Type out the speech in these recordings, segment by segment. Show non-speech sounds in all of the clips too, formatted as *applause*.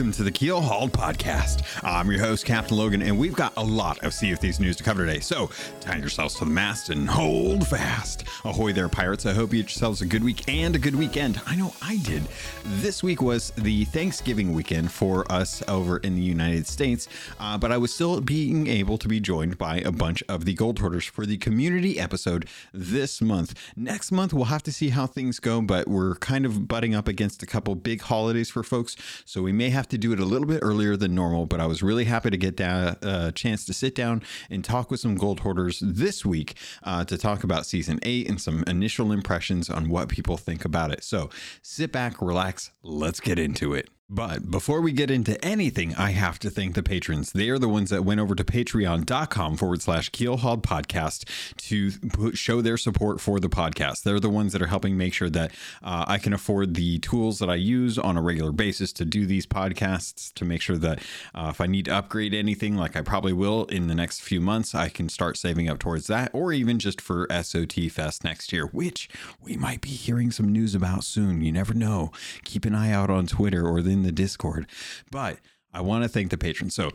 welcome to the Keel Hauled Podcast. I'm your host, Captain Logan, and we've got a lot of Sea of Thieves news to cover today. So tie yourselves to the mast and hold fast. Ahoy there, pirates. I hope you had yourselves a good week and a good weekend. I know I did. This week was the Thanksgiving weekend for us over in the United States, uh, but I was still being able to be joined by a bunch of the Gold Hoarders for the community episode this month. Next month, we'll have to see how things go, but we're kind of butting up against a couple big holidays for folks, so we may have to do it a little bit earlier than normal. But I was really happy to get a uh, chance to sit down and talk with some gold hoarders this week uh, to talk about season eight and some initial impressions on what people think about it. So sit back, relax, let's get into it. But before we get into anything, I have to thank the patrons. They are the ones that went over to patreon.com forward slash keelhauled podcast to put, show their support for the podcast. They're the ones that are helping make sure that uh, I can afford the tools that I use on a regular basis to do these podcasts, to make sure that uh, if I need to upgrade anything, like I probably will in the next few months, I can start saving up towards that, or even just for SOT Fest next year, which we might be hearing some news about soon. You never know. Keep an eye out on Twitter or the the Discord. But I want to thank the patrons. So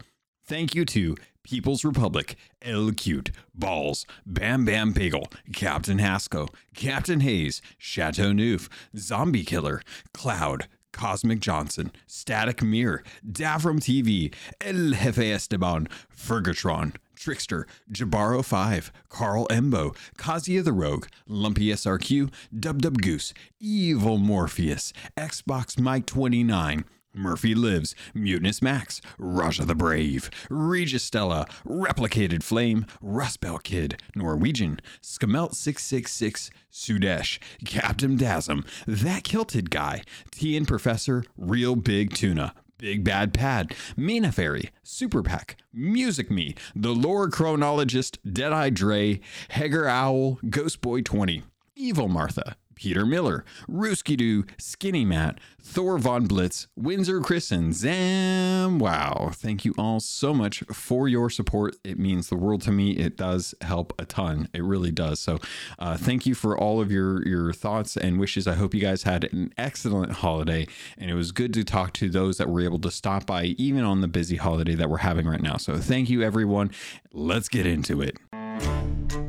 thank you to People's Republic, El Cute, Balls, Bam Bam Bagel, Captain Hasco, Captain Hayes, Chateau Neuf, Zombie Killer, Cloud, Cosmic Johnson, Static Mirror, Davram TV, El Jefe Esteban, Fergatron, Trickster, Jabaro 5, Carl Embo, Kazia the Rogue, Lumpy SRQ, Dub Dub Goose, Evil Morpheus, Xbox Mike 29, Murphy Lives, Mutinous Max, Raja the Brave, Regis Stella, Replicated Flame, Rustbelt Kid, Norwegian, Skamelt 666, Sudesh, Captain Dasm, That Kilted Guy, Tian Professor, Real Big Tuna, Big Bad Pad, Mina Fairy, Super Pack, Music Me, The Lore Chronologist, Deadeye Dre, Heger Owl, Ghost Boy 20, Evil Martha, Peter Miller, Rooski Doo, Skinny Matt, Thor Von Blitz, Windsor Chris, and Zam. Wow. Thank you all so much for your support. It means the world to me. It does help a ton. It really does. So uh, thank you for all of your, your thoughts and wishes. I hope you guys had an excellent holiday. And it was good to talk to those that were able to stop by, even on the busy holiday that we're having right now. So thank you, everyone. Let's get into it.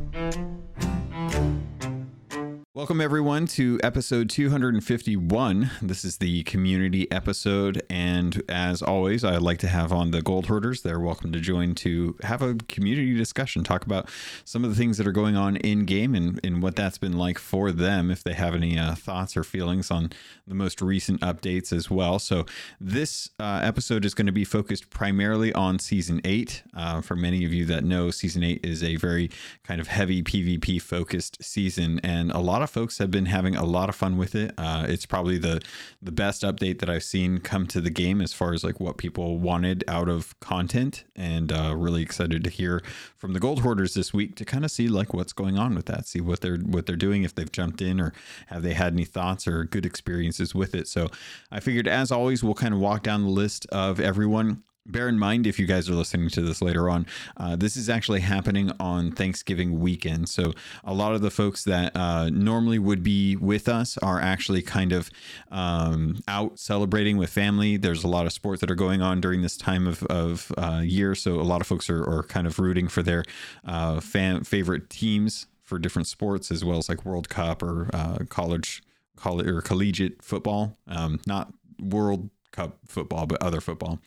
Welcome, everyone, to episode 251. This is the community episode. And as always, I'd like to have on the Gold Hoarders. They're welcome to join to have a community discussion, talk about some of the things that are going on in game and, and what that's been like for them, if they have any uh, thoughts or feelings on the most recent updates as well. So, this uh, episode is going to be focused primarily on season eight. Uh, for many of you that know, season eight is a very kind of heavy PvP focused season, and a lot of of folks have been having a lot of fun with it. Uh, it's probably the the best update that I've seen come to the game as far as like what people wanted out of content, and uh, really excited to hear from the gold hoarders this week to kind of see like what's going on with that, see what they're what they're doing, if they've jumped in or have they had any thoughts or good experiences with it. So I figured, as always, we'll kind of walk down the list of everyone bear in mind if you guys are listening to this later on uh, this is actually happening on thanksgiving weekend. So a lot of the folks that uh, normally would be with us are actually kind of um, out celebrating with family. There's a lot of sports that are going on during this time of, of uh, year. So a lot of folks are, are kind of rooting for their uh, fan favorite teams for different sports as well as like world cup or uh, college college or collegiate football. Um, not world Cup football, but other football.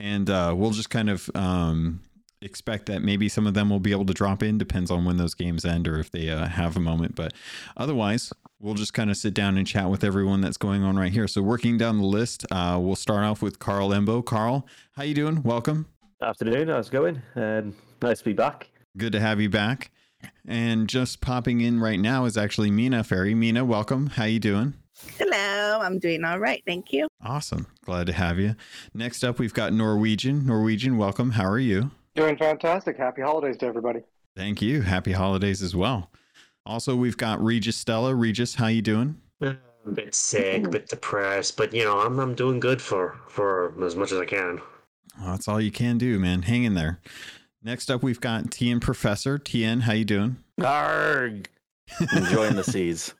And uh, we'll just kind of um, expect that maybe some of them will be able to drop in, depends on when those games end or if they uh, have a moment. But otherwise, we'll just kind of sit down and chat with everyone that's going on right here. So working down the list, uh, we'll start off with Carl Embo. Carl, how you doing? Welcome. Afternoon. How's it going? Um, nice to be back. Good to have you back. And just popping in right now is actually Mina Ferry. Mina, welcome. How you doing? Hello, I'm doing all right. Thank you. Awesome. Glad to have you. Next up, we've got Norwegian. Norwegian, welcome. How are you? Doing fantastic. Happy holidays to everybody. Thank you. Happy holidays as well. Also, we've got Regis Stella. Regis, how you doing? Uh, a bit sick, a bit depressed, but you know, I'm I'm doing good for for as much as I can. Well, that's all you can do, man. Hang in there. Next up, we've got Tien Professor. Tien, how you doing? Arg. *laughs* Enjoying the seas.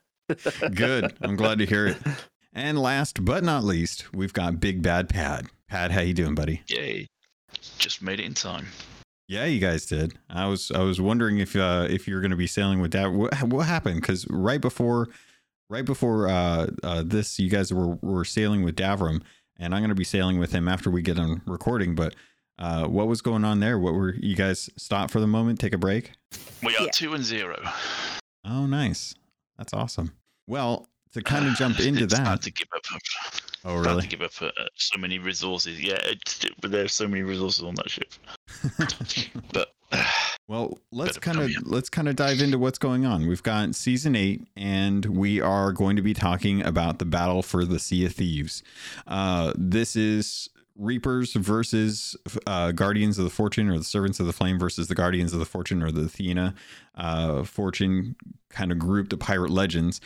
Good. I'm glad to hear it. And last but not least, we've got Big Bad Pad. Pad, how you doing, buddy? Yay. Just made it in time. Yeah, you guys did. I was I was wondering if uh, if you're going to be sailing with that. What, what happened? Because right before right before uh, uh, this, you guys were were sailing with Davram, and I'm going to be sailing with him after we get on recording. But uh, what was going on there? What were you guys stop for the moment, take a break? We are Yeah. two and zero. Oh, nice. That's awesome. Well, to *sighs* kind of jump into it's that. Hard to give up. Oh, Hard really? to give up uh, so many resources. Yeah, but there's so many resources on that ship. *laughs* But *sighs* Well, let's kind of let's kind of dive into what's going on. We've got season eight, and we are going to be talking about the battle for the Sea of Thieves. Uh, this is Reapers versus uh, Guardians of the Fortune, or the Servants of the Flame versus the Guardians of the Fortune, or the Athena uh, Fortune kind of group the Pirate Legends,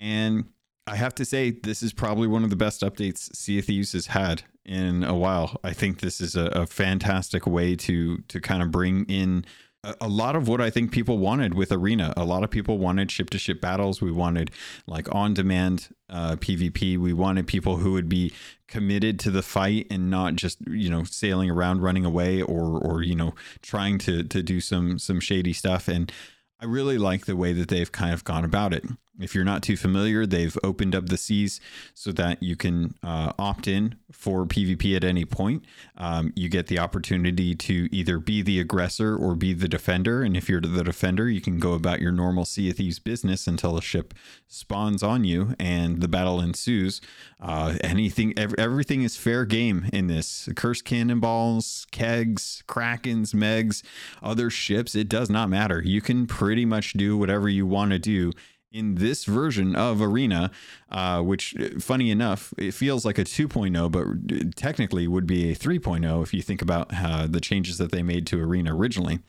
and I have to say, this is probably one of the best updates Sea of Thieves has had in a while. I think this is a, a fantastic way to to kind of bring in a, a lot of what I think people wanted with Arena. A lot of people wanted ship to ship battles. We wanted like on demand uh, PvP. We wanted people who would be committed to the fight and not just you know sailing around, running away, or or you know trying to to do some some shady stuff. And I really like the way that they've kind of gone about it. If you're not too familiar, they've opened up the seas so that you can uh, opt in for PvP at any point. Um, you get the opportunity to either be the aggressor or be the defender. And if you're the defender, you can go about your normal Sea of Thieves business until a ship spawns on you and the battle ensues. Uh, anything, ev- everything is fair game in this. Cursed cannonballs, kegs, krakens, megs, other ships. It does not matter. You can pretty much do whatever you want to do in this version of Arena, uh, which, funny enough, it feels like a 2.0, but technically would be a 3.0 if you think about uh, the changes that they made to Arena originally.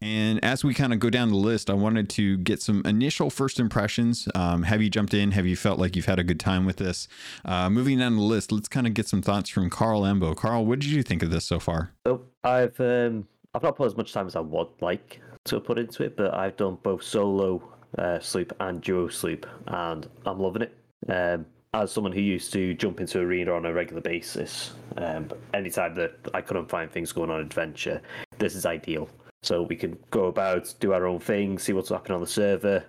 And as we kind of go down the list, I wanted to get some initial first impressions. Um, have you jumped in? Have you felt like you've had a good time with this? Uh, moving down the list, let's kind of get some thoughts from Carl Embo. Carl, what did you think of this so far? So I've um, I've not put as much time as I would like to put into it, but I've done both solo uh, sloop and duo sloop, and I'm loving it. Um, as someone who used to jump into arena on a regular basis, um, anytime that I couldn't find things going on adventure, this is ideal. So we can go about, do our own thing, see what's happening on the server,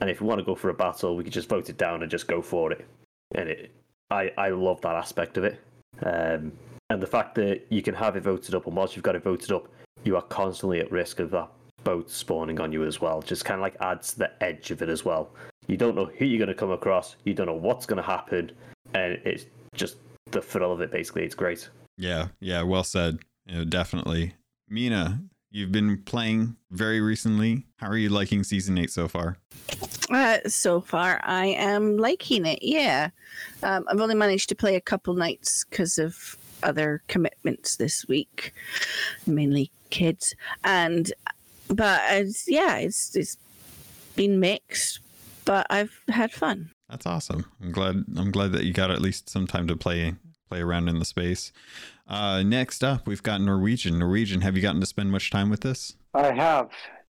and if we want to go for a battle, we can just vote it down and just go for it. And it, I I love that aspect of it. Um, and the fact that you can have it voted up, and whilst you've got it voted up, you are constantly at risk of that boat spawning on you as well. Just kind of like adds the edge of it as well. You don't know who you're going to come across, you don't know what's going to happen, and it's just the thrill of it. Basically, it's great. Yeah, yeah, well said. You know, definitely. Mina, you've been playing very recently. How are you liking season eight so far? Uh, so far, I am liking it. Yeah, um, I've only managed to play a couple nights because of other commitments this week, mainly kids. And but it's, yeah, it's it's been mixed, but I've had fun. That's awesome. I'm glad. I'm glad that you got at least some time to play play around in the space. Uh, next up, we've got Norwegian. Norwegian, have you gotten to spend much time with this? I have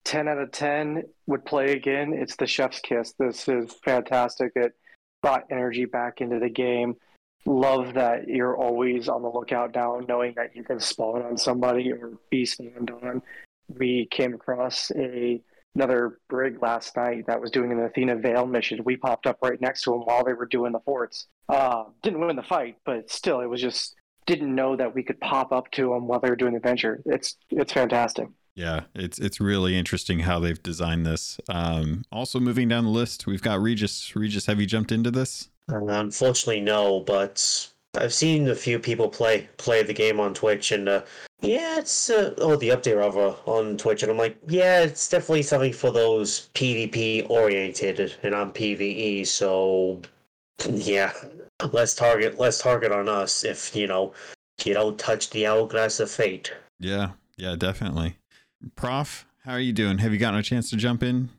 10 out of 10 would play again. It's the chef's kiss. This is fantastic. It brought energy back into the game. Love that you're always on the lookout now, knowing that you can spawn on somebody or be spawned on. We came across a another brig last night that was doing an Athena Veil mission. We popped up right next to them while they were doing the forts. Uh, didn't win the fight, but still, it was just didn't know that we could pop up to them while they were doing the adventure. It's it's fantastic. Yeah, it's it's really interesting how they've designed this. Um, also, moving down the list, we've got Regis. Regis, have you jumped into this? Uh, unfortunately, no. But I've seen a few people play play the game on Twitch, and uh, yeah, it's uh, oh the update rather on Twitch, and I'm like, yeah, it's definitely something for those PvP oriented, and I'm PVE, so yeah, *laughs* less target less target on us if you know you don't touch the hourglass of fate. Yeah, yeah, definitely. Prof, how are you doing? Have you gotten a chance to jump in?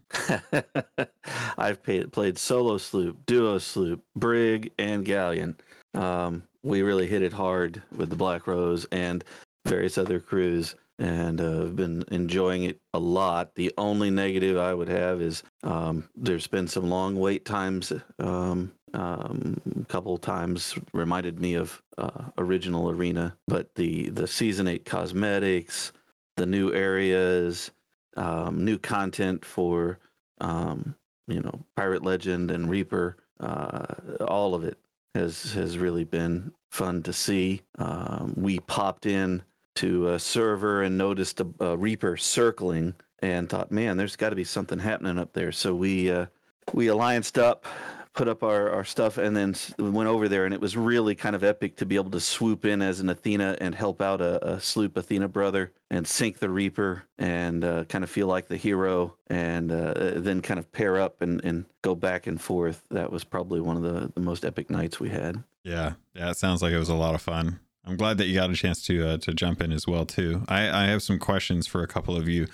*laughs* I've paid, played solo sloop, duo sloop, brig, and galleon. Um, we really hit it hard with the Black Rose and various other crews, and uh, I've been enjoying it a lot. The only negative I would have is um, there's been some long wait times um, um, a couple times reminded me of uh, original arena but the the season 8 cosmetics the new areas um, new content for um, you know pirate legend and reaper uh, all of it has has really been fun to see. Um, we popped in to a server and noticed a, a reaper circling and thought man there's got to be something happening up there. So we uh, we allianced up put up our, our stuff and then went over there and it was really kind of epic to be able to swoop in as an athena and help out a, a sloop athena brother and sink the reaper and uh, kind of feel like the hero and uh, then kind of pair up and, and go back and forth that was probably one of the, the most epic nights we had Yeah, yeah, it sounds like it was a lot of fun. I'm glad that you got a chance to uh, to jump in as well too. I, I have some questions for a couple of you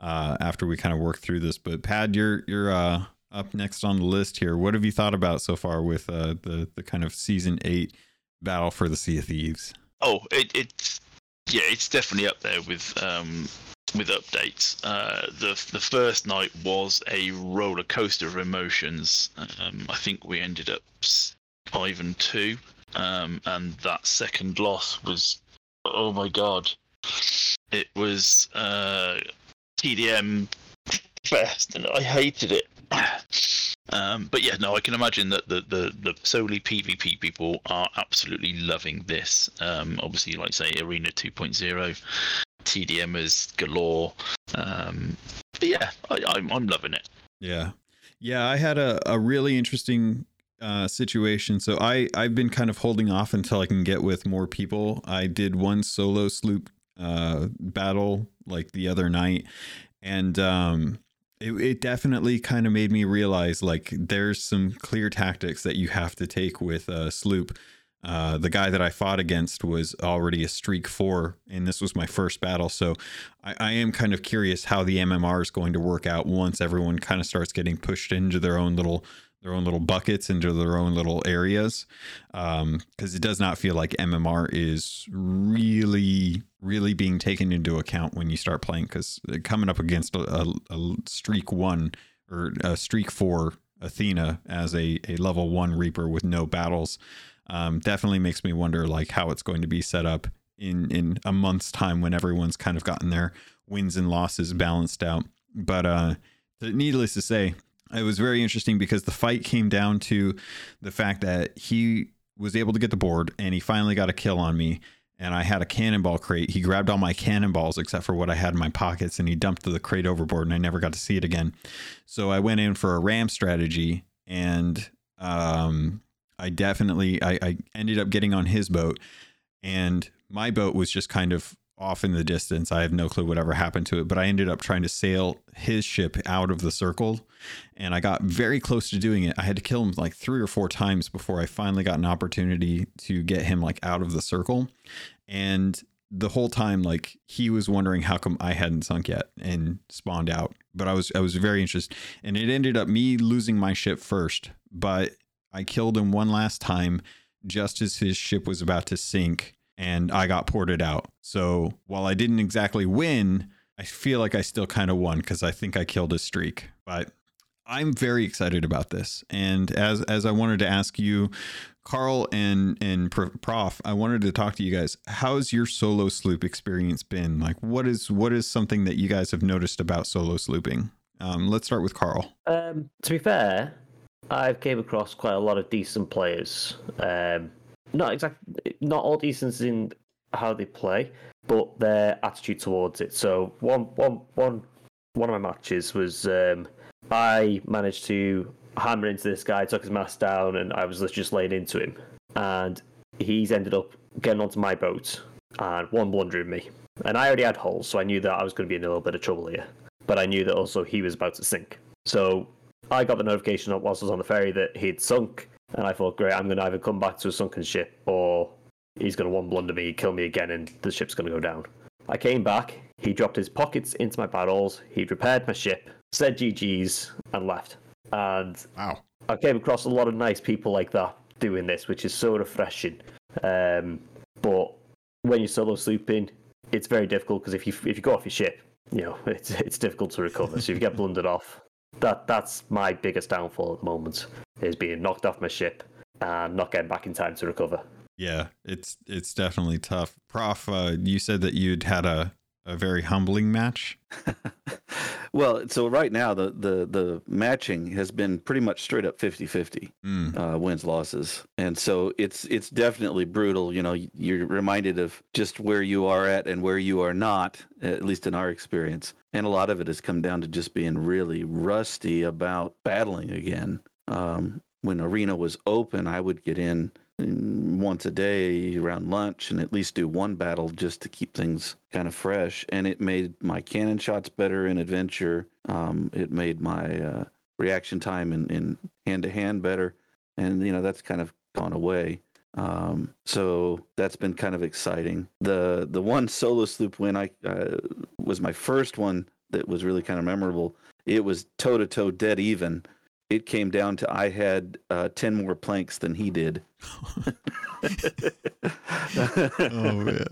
uh, after we kind of work through this. But Pad, you're you're uh, up next on the list here. What have you thought about so far with uh, the the kind of season eight battle for the Sea of Thieves? Oh, it, it's yeah, it's definitely up there with um with updates. Uh, the the first night was a roller coaster of emotions. Um, I think we ended up five and two, um, and that second loss was oh my god, it was uh, TDM fest, and I hated it. Um, but yeah, no, I can imagine that the, the, the solely PvP people are absolutely loving this. Um, obviously, like say Arena 2.0, TDMers galore. Um, but yeah, I, I'm I'm loving it. Yeah. Yeah, I had a, a really interesting uh, situation. So I, I've been kind of holding off until I can get with more people. I did one solo sloop uh, battle like the other night. And um, it, it definitely kind of made me realize like there's some clear tactics that you have to take with a sloop. Uh, the guy that I fought against was already a streak four, and this was my first battle. So I, I am kind of curious how the MMR is going to work out once everyone kind of starts getting pushed into their own little their own little buckets into their own little areas because it does not feel like MMR is really really being taken into account when you start playing because coming up against a, a, a streak one or a streak four Athena as a, a level one Reaper with no battles um, definitely makes me wonder like how it's going to be set up in in a month's time when everyone's kind of gotten their wins and losses balanced out. But uh, needless to say, it was very interesting because the fight came down to the fact that he was able to get the board and he finally got a kill on me. And I had a cannonball crate. He grabbed all my cannonballs except for what I had in my pockets and he dumped the crate overboard and I never got to see it again. So I went in for a ram strategy and um, I definitely I, I ended up getting on his boat and my boat was just kind of off in the distance. I have no clue whatever happened to it, but I ended up trying to sail his ship out of the circle and I got very close to doing it. I had to kill him like three or four times before I finally got an opportunity to get him like out of the circle. And the whole time like he was wondering how come I hadn't sunk yet and spawned out. But I was I was very interested and it ended up me losing my ship first, but I killed him one last time just as his ship was about to sink and I got ported out. So while I didn't exactly win, I feel like I still kind of won because I think I killed a streak. But I'm very excited about this. And as as I wanted to ask you, Carl and and Prof, I wanted to talk to you guys. How's your solo sloop experience been? Like, what is what is something that you guys have noticed about solo slooping? Um, let's start with Carl. Um, to be fair, I've came across quite a lot of decent players. Um, not exactly, not all decent in how they play, but their attitude towards it. So one, one, one, one of my matches was um, I managed to hammer into this guy, took his mask down, and I was just laying into him, and he's ended up getting onto my boat and one blundering me. And I already had holes, so I knew that I was going to be in a little bit of trouble here. But I knew that also he was about to sink. So I got the notification whilst I was on the ferry that he'd sunk, and I thought, great, I'm going to either come back to a sunken ship or he's going to one blunder me, kill me again, and the ship's going to go down. I came back, he dropped his pockets into my barrels, he'd repaired my ship, said GG's, and left. And Wow. I came across a lot of nice people like that doing this, which is so refreshing. Um, but when you're solo slooping, it's very difficult because if you if you go off your ship, you know *laughs* it's it's difficult to recover. so if you get blundered off, that that's my biggest downfall at the moment. Is being knocked off my ship and not getting back in time to recover. Yeah, it's it's definitely tough. Prof, uh, you said that you'd had a, a very humbling match. *laughs* well, so right now the, the the matching has been pretty much straight up 50-50 Mm, uh, wins losses, and so it's it's definitely brutal. You know, you're reminded of just where you are at and where you are not, at least in our experience. And a lot of it has come down to just being really rusty about battling again. Um, when arena was open, I would get in mm, once a day around lunch and at least do one battle just to keep things kind of fresh. And it made my cannon shots better in adventure. Um, it made my uh, reaction time in, in hand-to-hand better. And you know that's kind of gone away. Um, so that's been kind of exciting. The the one solo sloop win i uh, was my first one that was really kind of memorable. It was toe to toe dead even it came down to i had uh, 10 more planks than he did *laughs* Oh, man.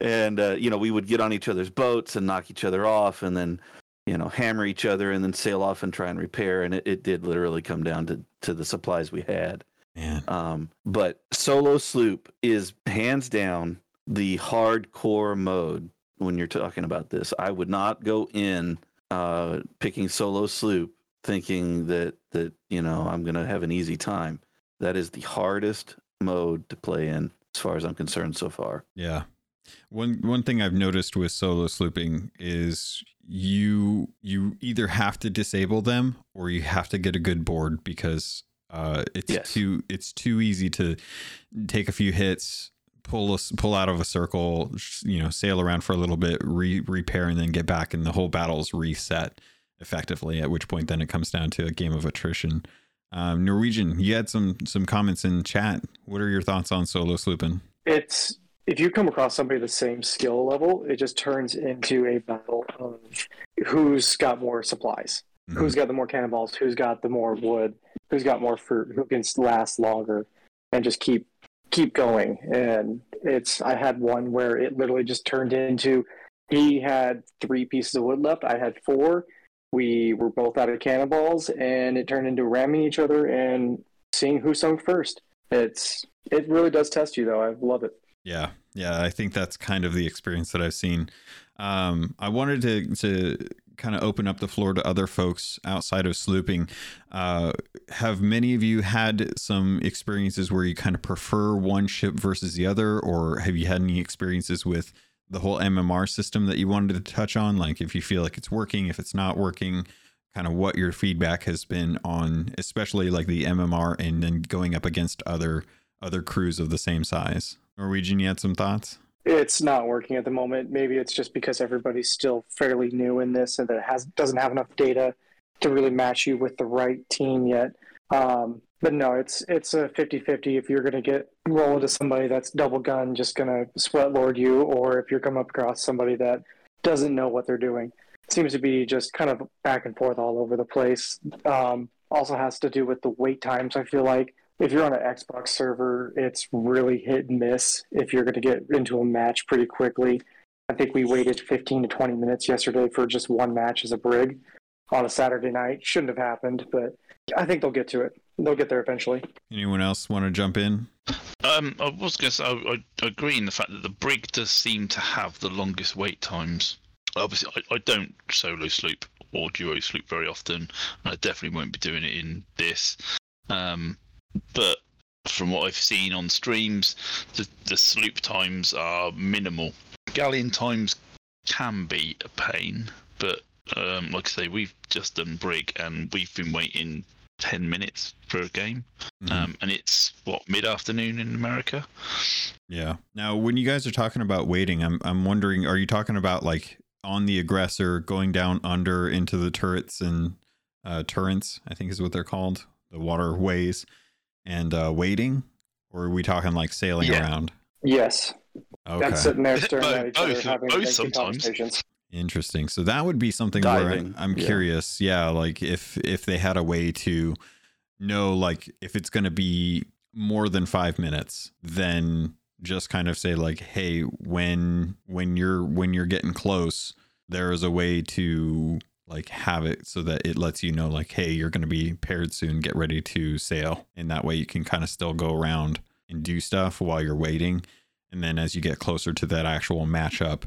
and uh, you know we would get on each other's boats and knock each other off and then you know hammer each other and then sail off and try and repair and it, it did literally come down to to the supplies we had man. um, but solo sloop is hands down the hardcore mode when you're talking about this i would not go in uh, picking solo sloop thinking that that you know i'm going to have an easy time that is the hardest mode to play in as far as i'm concerned so far Yeah. One one thing I've noticed with solo slooping is you you either have to disable them or you have to get a good board because uh, it's Yes. too it's too easy to take a few hits, pull us pull out of a circle, you know, sail around for a little bit, re- repair, and then get back, and the whole battle's reset effectively. At which point, then it comes down to a game of attrition. Um, Norwegian, you had some some comments in chat. What are your thoughts on solo slooping? It's if you come across somebody the same skill level, it just turns into a battle of who's got more supplies, Mm-hmm. who's got the more cannonballs, who's got the more wood, who's got more fruit, who can last longer, and just keep keep going. And it's I had one where it literally just turned into he had three pieces of wood left, I had four. We were both out of cannonballs, and it turned into ramming each other and seeing who sunk first. It's it really does test you though. I love it. Yeah, yeah, I think that's kind of the experience that I've seen. Um, I wanted to to kind of open up the floor to other folks outside of slooping. Uh, have many of you had some experiences where you kind of prefer one ship versus the other, or have you had any experiences with the whole MMR system that you wanted to touch on? Like if you feel like it's working, if it's not working, kind of what your feedback has been on, especially like the MMR and then going up against other other crews of the same size. Norwegian, you had some thoughts? It's not working at the moment. Maybe it's just because everybody's still fairly new in this and that it has doesn't have enough data to really match you with the right team yet. Um, but no, it's it's a 50-50 if you're going to get roll into somebody that's double gun, just going to sweat lord you, or if you're coming up across somebody that doesn't know what they're doing. It seems to be just kind of back and forth all over the place. Um, also has to do with the wait times. I feel like if you're on an Xbox server, it's really hit and miss if you're going to get into a match pretty quickly. I think we waited 15 to 20 minutes yesterday for just one match as a brig on a Saturday night. Shouldn't have happened, but I think they'll get to it. They'll get there eventually. Anyone else want to jump in? Um, I was going to say, I, I agree in the fact that the brig does seem to have the longest wait times. Obviously, I, I don't solo sloop or duo sloop very often, and I definitely won't be doing it in this. Um, but from what I've seen on streams, the, the sloop times are minimal. Galleon times can be a pain, but um, like I say, we've just done brig and we've been waiting 10 minutes for a game. Mhm. Um, and it's what mid afternoon in America. Yeah. Now, when you guys are talking about waiting, I'm I'm wondering, are you talking about like on the aggressor going down under into the turrets and uh, turrets? I think is what they're called, the waterways, and uh, waiting, or are we talking like sailing Yeah. around? Yes, Okay. that's sitting there staring Both- at each both- other, having both sometimes. conversations. Interesting. So that would be something Diving, where I'm yeah. curious. Yeah, like if if they had a way to know, like if it's going to be more than five minutes, then just kind of say like, hey, when when you're when you're getting close, there is a way to like have it so that it lets you know like hey you're going to be paired soon get ready to sail and that way you can kind of still go around and do stuff while you're waiting and then as you get closer to that actual matchup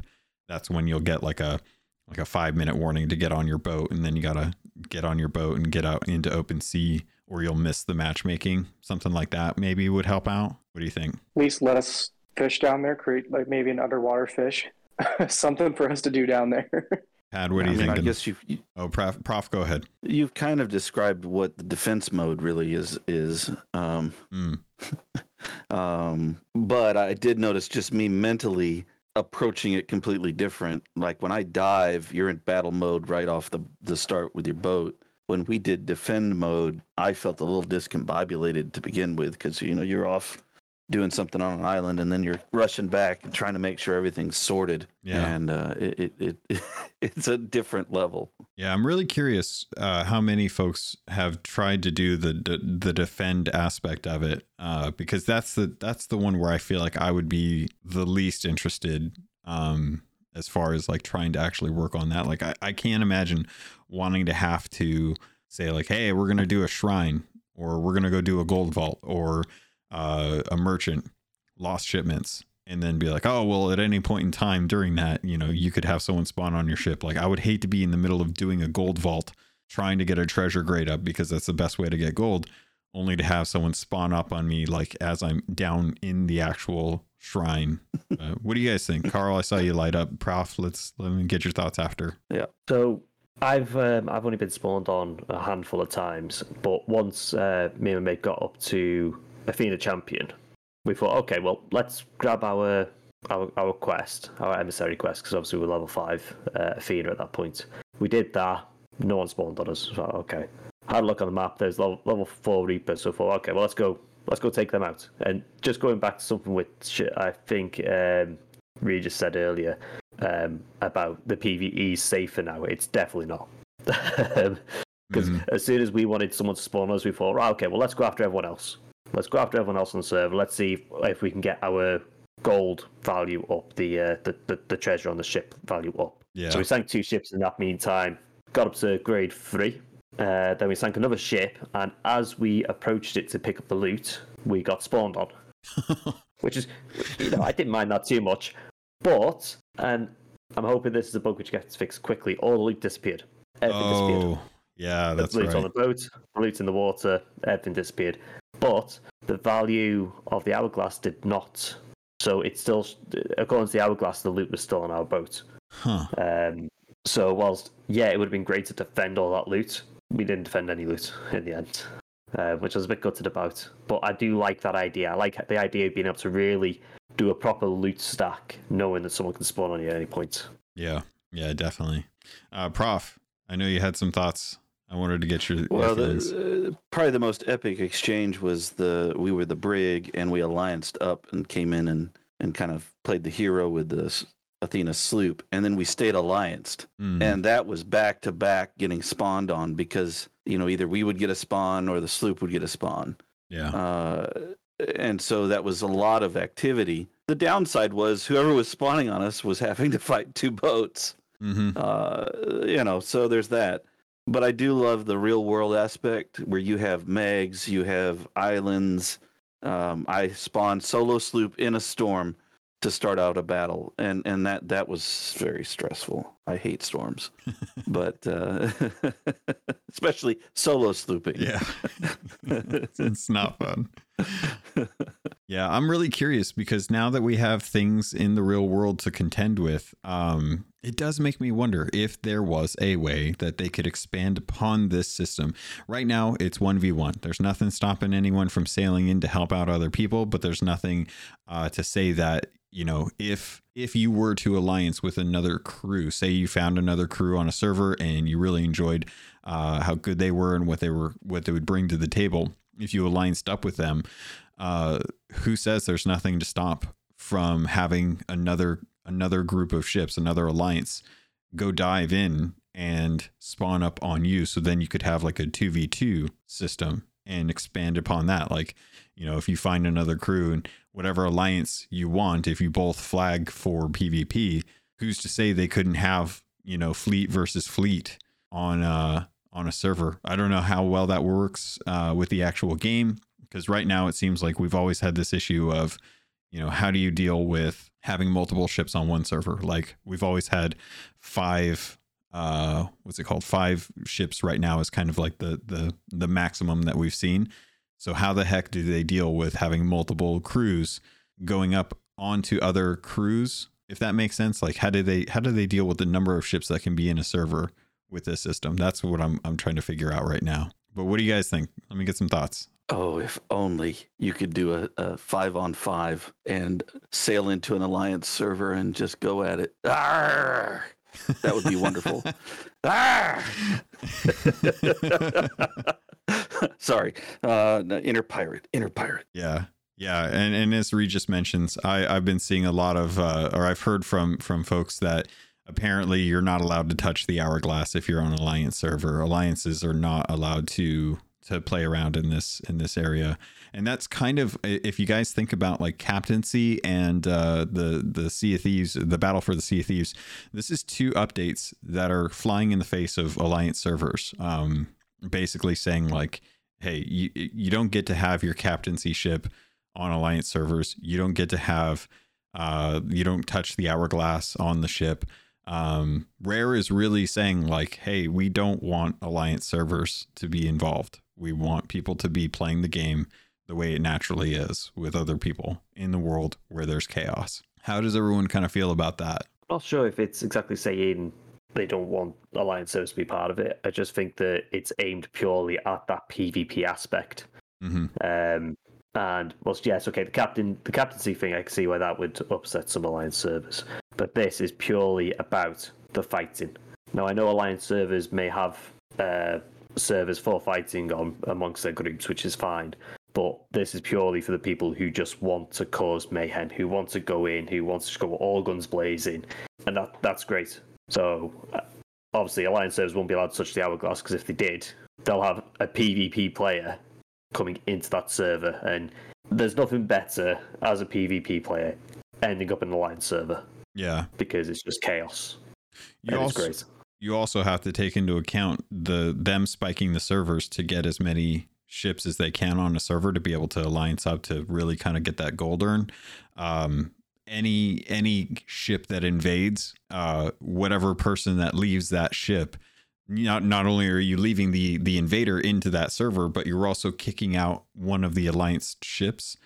that's when you'll get like a like a five minute warning to get on your boat and then you gotta get on your boat and get out into open sea or you'll miss the matchmaking something like that maybe would help out what do you think At least let us fish down there, create like maybe an underwater fish, *laughs* something for us to do down there. Pad, what do you mean, think I guess you've you- oh prof, prof go ahead you've kind of described what the defense mode really is is. Um, mm. *laughs* um, but I did notice just me mentally approaching it completely different. Like when I dive, you're in battle mode right off the the start with your boat. When we did defend mode, I felt a little discombobulated to begin with because you know you're off doing something on an island and then you're rushing back and trying to make sure everything's sorted. Yeah. and uh, it, it it *laughs* it's a different level. Yeah, I'm really curious uh, how many folks have tried to do the the, the defend aspect of it, uh, because that's the that's the one where I feel like I would be the least interested, um, as far as like trying to actually work on that. Like I, I can't imagine wanting to have to say like, hey, we're gonna do a shrine, or we're gonna go do a gold vault, or uh, a merchant, lost shipments, and then be like, oh, well, at any point in time during that, you know, you could have someone spawn on your ship. Like, I would hate to be in the middle of doing a gold vault, trying to get a treasure grade up because that's the best way to get gold, only to have someone spawn up on me, like, as I'm down in the actual shrine. *laughs* Uh, what do you guys think? Carl, I saw you light up. Prof, let's let me get your thoughts after. Yeah. So I've um, I've only been spawned on a handful of times, but once uh, me and my mate got up to Athena champion, we thought, okay, well, let's grab our our, our quest, our emissary quest, because obviously we're level five uh, Athena at that point. We did that. No one spawned on us. So okay, had a look on the map. There's level, level four Reapers. So I thought, okay, well, let's go. Let's go take them out. And just going back to something which I think um, Regis said earlier, um, about the PVE is safer now. It's definitely not. *laughs* Because Mhm. as soon as we wanted someone to spawn us, we thought, right, okay, well, let's go after everyone else. Let's go after everyone else on the server. Let's see if, if we can get our gold value up, the, uh, the, the the treasure on the ship value up. Yeah. So we sank two ships in that meantime, got up to grade three. Uh, then we sank another ship, and as we approached it to pick up the loot, we got spawned on. *laughs* Which is, you know, I didn't mind that too much. But, and I'm hoping this is a bug which gets fixed quickly, all the loot disappeared. Everything disappeared. Yeah, that's loot right. on the boat, loot in the water, everything disappeared. But the value of the hourglass did not. So it's still, according to the hourglass, the loot was still on our boat. Huh. Um, so whilst yeah, it would have been great to defend all that loot, we didn't defend any loot *laughs* in the end, uh, which I was a bit gutted about. But I do like that idea. I like the idea of being able to really do a proper loot stack, knowing that someone can spawn on you at any point. Yeah. Yeah, definitely. Uh, Prof, I know you had some thoughts. I wanted to get your, Well, the, uh, probably the most epic exchange was the we were the brig and we allianced up and came in and and kind of played the hero with the Athena sloop, and then we stayed allianced, Mm. and that was back to back getting spawned on because you know either we would get a spawn or the sloop would get a spawn, yeah. uh, and so that was a lot of activity. The downside was whoever was spawning on us was having to fight two boats hmm uh, you know, so there's that. But I do love the real world aspect where you have megs, you have islands. Um, I spawned solo sloop in a storm to start out a battle, and and that that was very stressful. I hate storms, *laughs* but uh, *laughs* especially solo slooping. Yeah. *laughs* it's not fun. Yeah, I'm really curious because now that we have things in the real world to contend with, um, it does make me wonder if there was a way that they could expand upon this system. Right now, it's 1v1. There's nothing stopping anyone from sailing in to help out other people, but there's nothing uh, to say that you know if if you were to alliance with another crew say you found another crew on a server and you really enjoyed uh, how good they were and what they were what they would bring to the table if you allianced up with them uh, who says there's nothing to stop from having another another group of ships another alliance go dive in and spawn up on you so then you could have like a 2v2 system and expand upon that like you know if you find another crew and whatever alliance you want if you both flag for pvp who's to say they couldn't have you know fleet versus fleet on uh on a server. I don't know how well that works uh, with the actual game because right now it seems like we've always had this issue of you know how do you deal with having multiple ships on one server? Like we've always had five uh what's it called? Five ships right now is kind of like the the the maximum that we've seen. So how the heck do they deal with having multiple crews going up onto other crews? If that makes sense like how do they how do they deal with the number of ships that can be in a server with this system? That's what i'm i'm trying to figure out right now. But what do you guys think? Let me get some thoughts Oh, if only you could do a, a five on five and sail into an alliance server and just go at it. Arr! That would be wonderful. *laughs* *laughs* Sorry, uh, inner pirate, inner pirate. Yeah. Yeah, and, and as Regis mentions, I, I've been seeing a lot of, uh, or I've heard from from folks that apparently you're not allowed to touch the hourglass if you're on an alliance server. Alliances are not allowed to to play around in this in this area. And that's kind of if you guys think about like captaincy and uh, the the sea of thieves the battle for the sea of thieves this is two updates that are flying in the face of alliance servers um, basically saying like hey you, you don't get to have your captaincy ship on alliance servers. You don't get to have uh, you don't touch the hourglass on the ship. Um, rare is really saying like hey we don't want alliance servers to be involved we want people to be playing the game the way it naturally is with other people in the world where there's chaos. How does everyone kind of feel about that? I'm not sure if it's exactly saying they don't want alliance service to be part of it. I just think that it's aimed purely at that PvP aspect. Mm-hmm. Um, and well, yes, okay, the captain, the captaincy thing, I can see why that would upset some alliance servers. But this is purely about the fighting. Now, I know alliance servers may have uh, servers for fighting on amongst their groups, which is fine. But this is purely for the people who just want to cause mayhem, who want to go in, who want to go all guns blazing, and that that's great. So uh, obviously, alliance servers won't be allowed to touch the hourglass because if they did, they'll have a PvP player coming into that server, and there's nothing better as a PvP player ending up in the alliance server. Yeah, because it's just chaos. You also, it's great you also have to take into account the them spiking the servers to get as many ships as they can on a server to be able to alliance up to really kind of get that gold earn. Um, any any ship that invades, uh, whatever person that leaves that ship, not not only are you leaving the the invader into that server, but you're also kicking out one of the alliance ships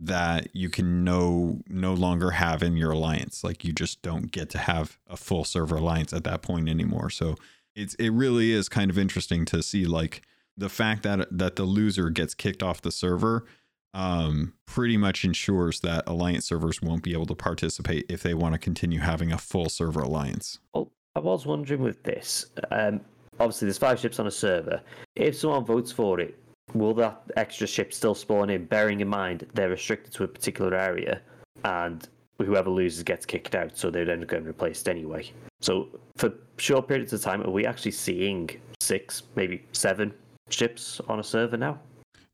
that you can no no longer have in your alliance. Like you just don't get to have a full server alliance at that point anymore. So it's it really is kind of interesting to see like the fact that that the loser gets kicked off the server um pretty much ensures that alliance servers won't be able to participate if they want to continue having a full server alliance. Well i was wondering with this um obviously there's five ships on a server. If someone votes for it will that extra ship still spawn in, bearing in mind they're restricted to a particular area and whoever loses gets kicked out, so they're then getting replaced anyway. So for short periods of time, are we actually seeing six, maybe seven ships on a server now?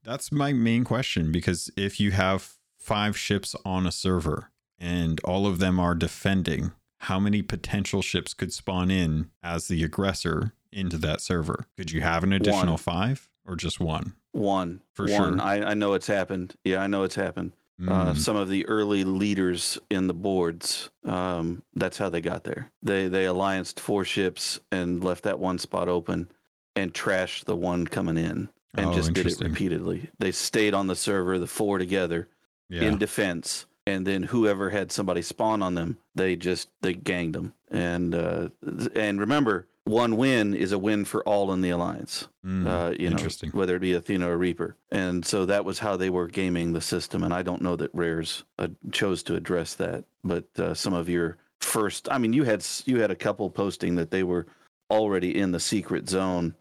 That's my main question because if you have five ships on a server and all of them are defending, how many potential ships could spawn in as the aggressor into that server? Could you have an additional one. five or just one? One for one. sure. I, I know it's happened. Yeah, I know it's happened. Mm. Uh, some of the early leaders in the boards, um, that's how they got there. They they allianced four ships and left that one spot open, and trashed the one coming in, and oh, just did it repeatedly. They stayed on the server, the four together, yeah. in defense, and then whoever had somebody spawn on them, they just they ganged them. And uh, and remember, one win is a win for all in the alliance. Mm, uh, you know, whether it be Athena or Reaper, and so that was how they were gaming the system. And I don't know that Rares uh, chose to address that, but uh, some of your first, I mean, you had you had a couple posting that they were already in the secret zone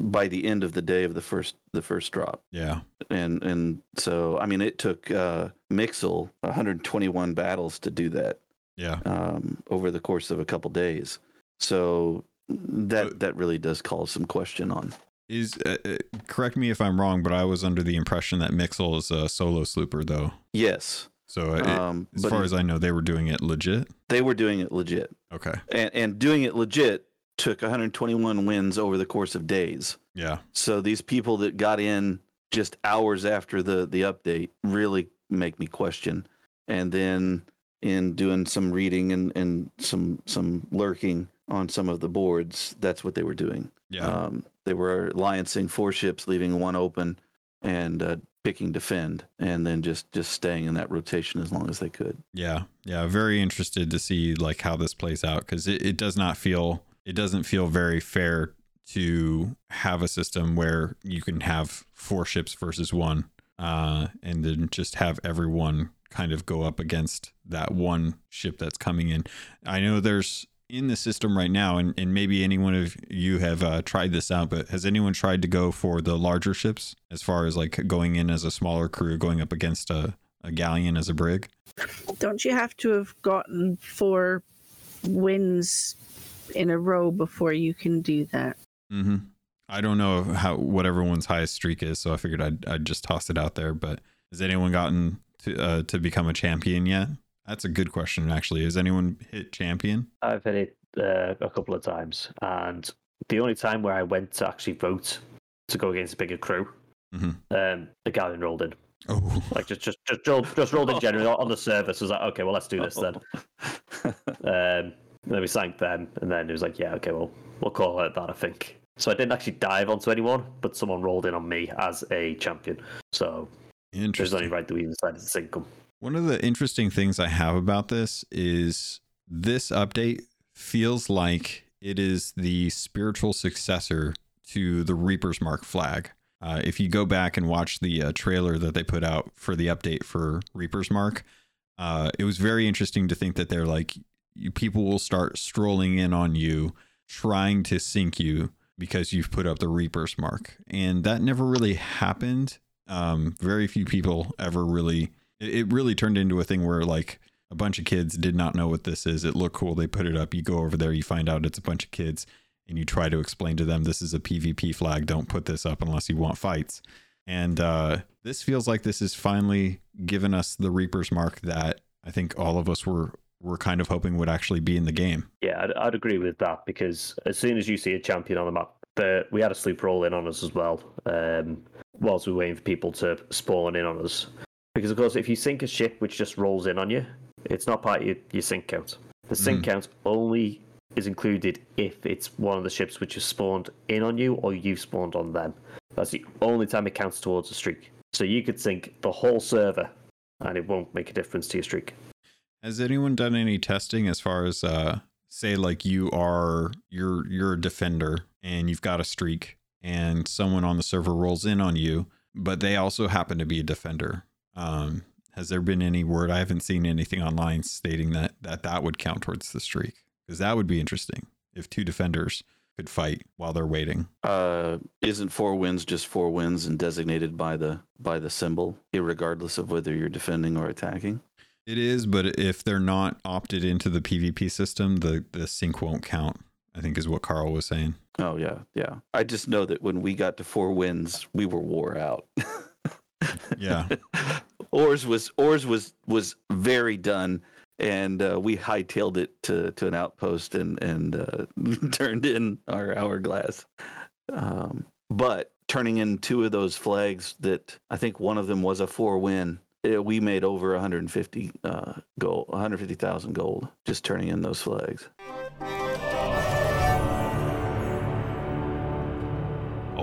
by the end of the day of the first the first drop. Yeah, and and so I mean, it took uh, Mixel 121 battles to do that. Yeah, um, over the course of a couple days. So that that really does call some question on. Is uh, uh, correct me if I'm wrong, but I was under the impression that Mixel is a solo slooper, though. Yes. So it, um, as far as I know, they were doing it legit. They were doing it legit. Okay. And and doing it legit took 121 wins over the course of days. Yeah. So these people that got in just hours after the the update really make me question. And then in doing some reading and, and some some lurking on some of the boards, that's what they were doing. Yeah. Um, they were alliancing four ships, leaving one open, and uh, picking defend, and then just just staying in that rotation as long as they could. Yeah, yeah, very interested to see like how this plays out because it, it does not feel it doesn't feel very fair to have a system where you can have four ships versus one, uh, and then just have everyone kind of go up against that one ship that's coming in. I know there's in the system right now, and, and maybe anyone of you have uh, tried this out, but has anyone tried to go for the larger ships as far as like going in as a smaller crew, going up against a, a galleon as a brig? Don't you have to have gotten four wins in a row before you can do that? Mm-hmm. I don't know how what everyone's highest streak is, so I figured I'd I'd just toss it out there. But has anyone gotten to uh, to become a champion yet? That's a good question, actually. Has anyone hit champion? I've hit it uh, a couple of times, and the only time where I went to actually vote to go against a bigger crew, Mhm. um, the galleon rolled in. Oh, Like just just just rolled, just rolled in generally on the service. Was like, okay, well let's do this then. *laughs* Um, and then we sank them, and then it was like, yeah, okay, well we'll call it that. I think. So I didn't actually dive onto anyone, but someone rolled in on me as a champion. So there's interesting. only right that we decided to sink them. One of the interesting things I have about this is this update feels like it is the spiritual successor to the Reaper's Mark flag. Uh, if you go back and watch the uh, trailer that they put out for the update for Reaper's Mark, uh, it was very interesting to think that they're like, you, people will start strolling in on you, trying to sink you because you've put up the Reaper's Mark. And that never really happened. Um, very few people ever really it, it really turned into a thing where like a bunch of kids did not know what this is. It looked cool. They put it up. You go over there, you find out it's a bunch of kids, and you try to explain to them this is a PvP flag. Don't put this up unless you want fights. And uh, this feels like this is finally given us the Reaper's mark that I think all of us were were kind of hoping would actually be in the game. Yeah, I'd, I'd agree with that because as soon as you see a champion on the map, the, we had a sloop roll in on us as well. Um, whilst we were waiting for people to spawn in on us, because of course, if you sink a ship which just rolls in on you, it's not part of your, your sink count. The sink count only is included if it's one of the ships which has spawned in on you or you've spawned on them. That's the only time it counts towards a streak. So you could sink the whole server, and it won't make a difference to your streak. Has anyone done any testing as far as uh say like you are you're you're a defender and you've got a streak and someone on the server rolls in on you, but they also happen to be a defender. Um has there been any word I haven't seen anything online stating that that that would count towards the streak? Because that would be interesting if two defenders could fight while they're waiting. uh, isn't four wins just four wins and designated by the by the symbol, regardless of whether you're defending or attacking? It is, but if they're not opted into the PvP system, the the sink won't count. I think is what Carl was saying. Oh yeah, yeah. I just know that when we got to four wins, we were wore out. *laughs* Yeah. *laughs* Oars was Oars was was very done, and uh, we hightailed it to to an outpost and and uh, *laughs* turned in our hourglass. Um, but turning in two of those flags, that I think one of them was a four win. eh, we made over 150 uh, gold, 150,000 gold just turning in those flags.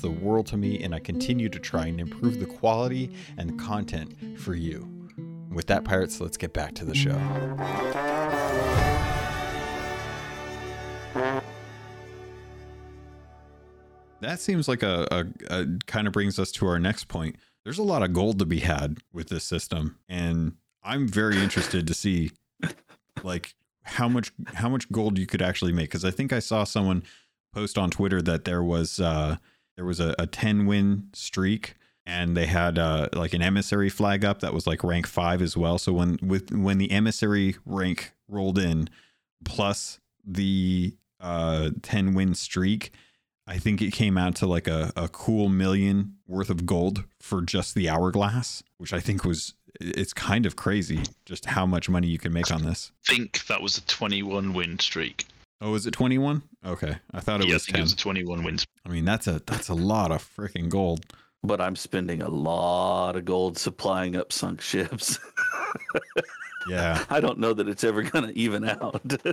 the world to me, and I continue to try and improve the quality and content for you. With that, Pirates, let's get back to the show. That seems like a, a, a kind of brings us to our next point. There's a lot of gold to be had with this system, and I'm very interested to see like how much how much gold you could actually make because I think I saw someone post on Twitter that there was uh there was a, a 10 win streak and they had uh like an emissary flag up that was like rank 5 as well so when with when the emissary rank rolled in plus the uh 10 win streak I think it came out to like a, a cool million worth of gold for just the hourglass, which I think was it's kind of crazy just how much money you can make on this. I think that was a 21 win streak. Oh, is it 21? Okay. I thought it yeah, was I think 10. it was 21 wins. I mean, that's a that's a lot of freaking gold. But I'm spending a lot of gold supplying up sunk ships. *laughs* Yeah. I don't know that it's ever going to even out. *laughs*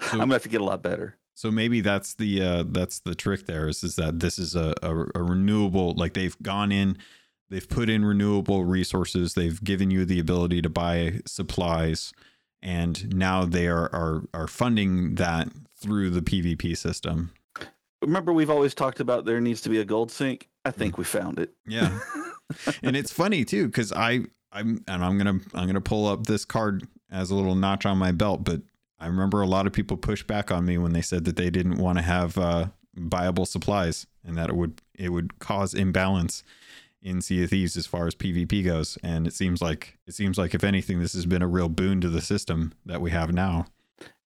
I'm going to have to get a lot better. So maybe that's the uh that's the trick there is is that this is a, a, a renewable like they've gone in they've put in renewable resources they've given you the ability to buy supplies and now they are are, are funding that through the PvP system. Remember, we've always talked about there needs to be a gold sink. I think we found it. Yeah. *laughs* and it's funny too because I I'm and I'm gonna I'm gonna pull up this card as a little notch on my belt, but I remember a lot of people pushed back on me when they said that they didn't want to have uh, viable supplies and that it would it would cause imbalance in Sea of Thieves as far as PvP goes. And it seems like it seems like if anything, this has been a real boon to the system that we have now.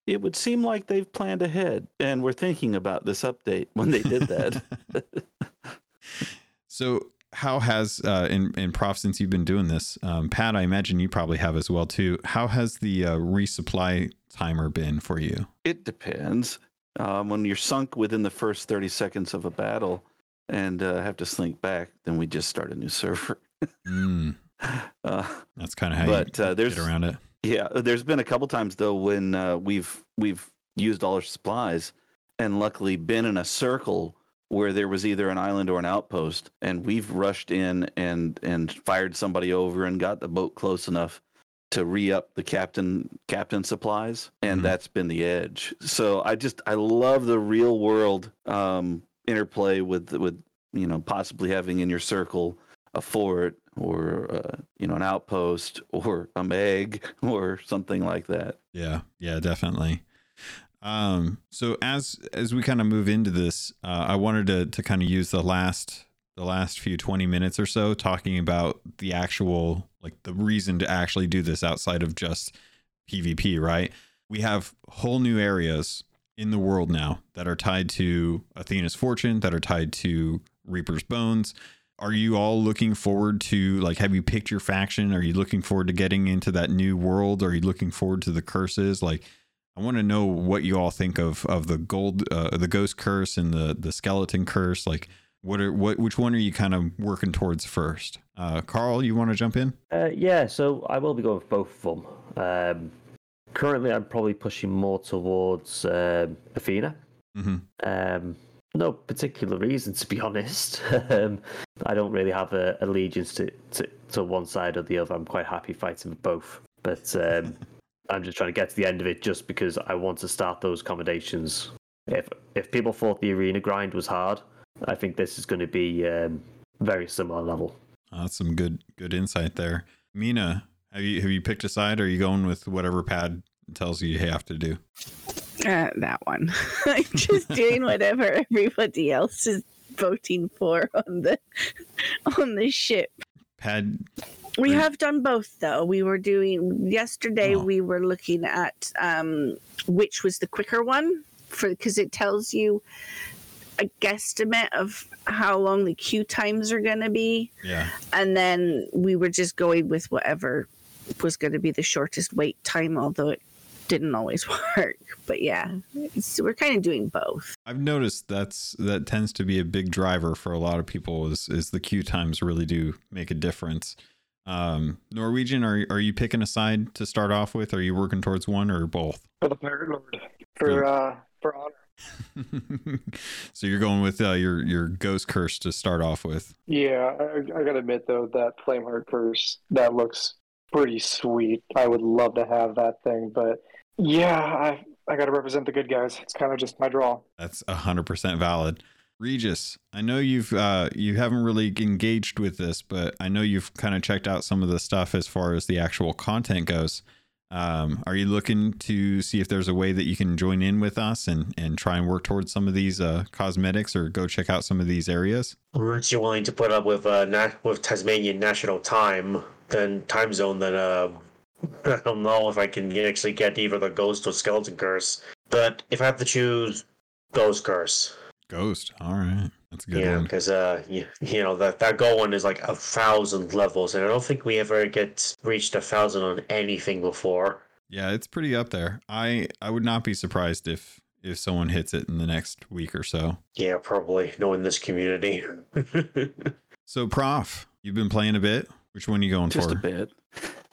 It would seem like they've planned ahead and were thinking about this update when they did that. *laughs* *laughs* So how has uh, in in prof since you've been doing this, um, Pat? I imagine you probably have as well too. How has the uh, resupply timer been for you? it depends. Um, when you're sunk within the first 30 seconds of a battle and uh, have to slink back, then we just start a new server. Mm, *laughs* Uh, that's kind of how but you uh, there's get around it. Yeah, there's been a couple times though when uh, we've we've used all our supplies, and luckily been in a circle where there was either an island or an outpost, and we've rushed in and and fired somebody over and got the boat close enough to re-up the captain captain supplies, and Mhm. that's been the edge. So I just I love the real world um, interplay with with you know possibly having in your circle a fort or uh, you know an outpost or a meg *laughs* or something like that. Yeah, yeah, definitely. Um, so as as we kind of move into this, uh, I wanted to to kind of use the last the last few 20 minutes or so talking about the actual like the reason to actually do this outside of just PvP, right? We have whole new areas in the world now that are tied to Athena's fortune, that are tied to Reaper's bones. Are you all looking forward to like have you picked your faction? Are you looking forward to getting into that new world? Are you looking forward to the curses? Like I want to know what you all think of of the gold uh, the ghost curse and the the skeleton curse like what are what which one are you kind of working towards first? Uh Carl, you want to jump in? Uh, yeah, so I will be going with both of them. Um, currently, I'm probably pushing more towards um, Athena. Mhm. Um, no particular reason, to be *laughs* honest. um, I don't really have a allegiance to, to, to one side or the other. I'm quite happy fighting both. But um, *laughs* I'm just trying to get to the end of it just because I want to start those accommodations. If if people thought the arena grind was hard, I think this is going to be um, very similar level. That's some good good insight there. Mina, have you have you picked a side or are you going with whatever Pad tells you you have to do? Uh, that one. *laughs* I'm just doing *laughs* whatever everybody else is voting for on the on the ship. Pad We Right. have done both though. We were doing yesterday. Oh. We were looking at um, which was the quicker one for because it tells you a guesstimate of how long the queue times are going to be. Yeah. And then we were just going with whatever was going to be the shortest wait time, although it didn't always *laughs* work. But yeah, it's, we're kind of doing both. I've noticed that's that tends to be a big driver for a lot of people is is the queue times really do make a difference. Um, Norwegian, are are you picking a side to start off with? Are you working towards one or both? For the Pirate Lord. For uh for honor. *laughs* so you're going with uh, your your ghost curse to start off with. Yeah, I, I gotta admit though that Flameheart curse that looks pretty sweet. I would love to have that thing, but yeah, I I gotta represent the good guys. It's kind of just my draw. That's hundred percent valid. Regis, I know you've uh, you haven't really engaged with this, but I know you've kind of checked out some of the stuff as far as the actual content goes. Um, are you looking to see if there's a way that you can join in with us and, and try and work towards some of these uh, cosmetics or go check out some of these areas? Aren't you willing to put up with uh nat- with Tasmanian national time, then time zone? than uh, *laughs* I don't know if I can actually get either the ghost or skeleton curse. But if I have to choose, ghost curse. Ghost. All right. That's a good yeah, because uh, you, you know that that goal one is like a thousand levels, and I don't think we ever get reached a thousand on anything before. Yeah, it's pretty up there. I I would not be surprised if if someone hits it in the next week or so. Yeah, probably knowing this community. *laughs* So, Prof, you've been playing a bit. Which one are you going Just for? Just a bit.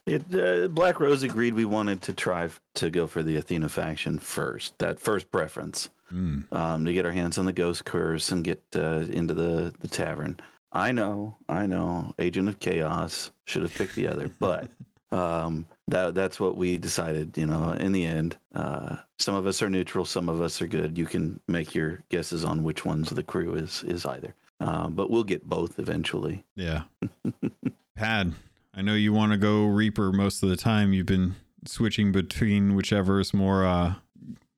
It uh, Black Rose agreed we wanted to try f- to go for the Athena faction first. That first preference. Mm, um, to get our hands on the ghost curse and get uh, into the, the tavern. I know, I know, Agent of Chaos should have picked the other, *laughs* but um, that that's what we decided. You know, in the end, uh, some of us are neutral, some of us are good. You can make your guesses on which ones of the crew is is either, um, but we'll get both eventually. yeah. *laughs* Pad, I know you want to go Reaper most of the time. You've been switching between whichever is more uh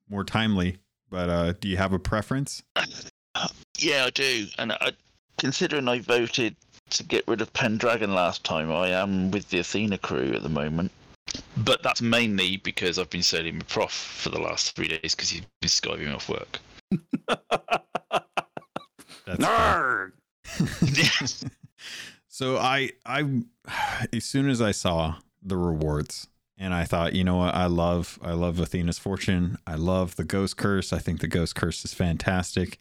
more timely. But uh do you have a preference? *laughs* Yeah, I do. And I, considering I voted to get rid of Pendragon last time, I am with the Athena crew at the moment. But that's mainly because I've been sailing with Prof for the last three days because he's been skiving me off work. *laughs* That's Narg! *laughs* So I I *sighs* as soon as I saw the rewards and I thought, you know what, I love I love Athena's fortune. I love the ghost curse. I think the ghost curse is fantastic.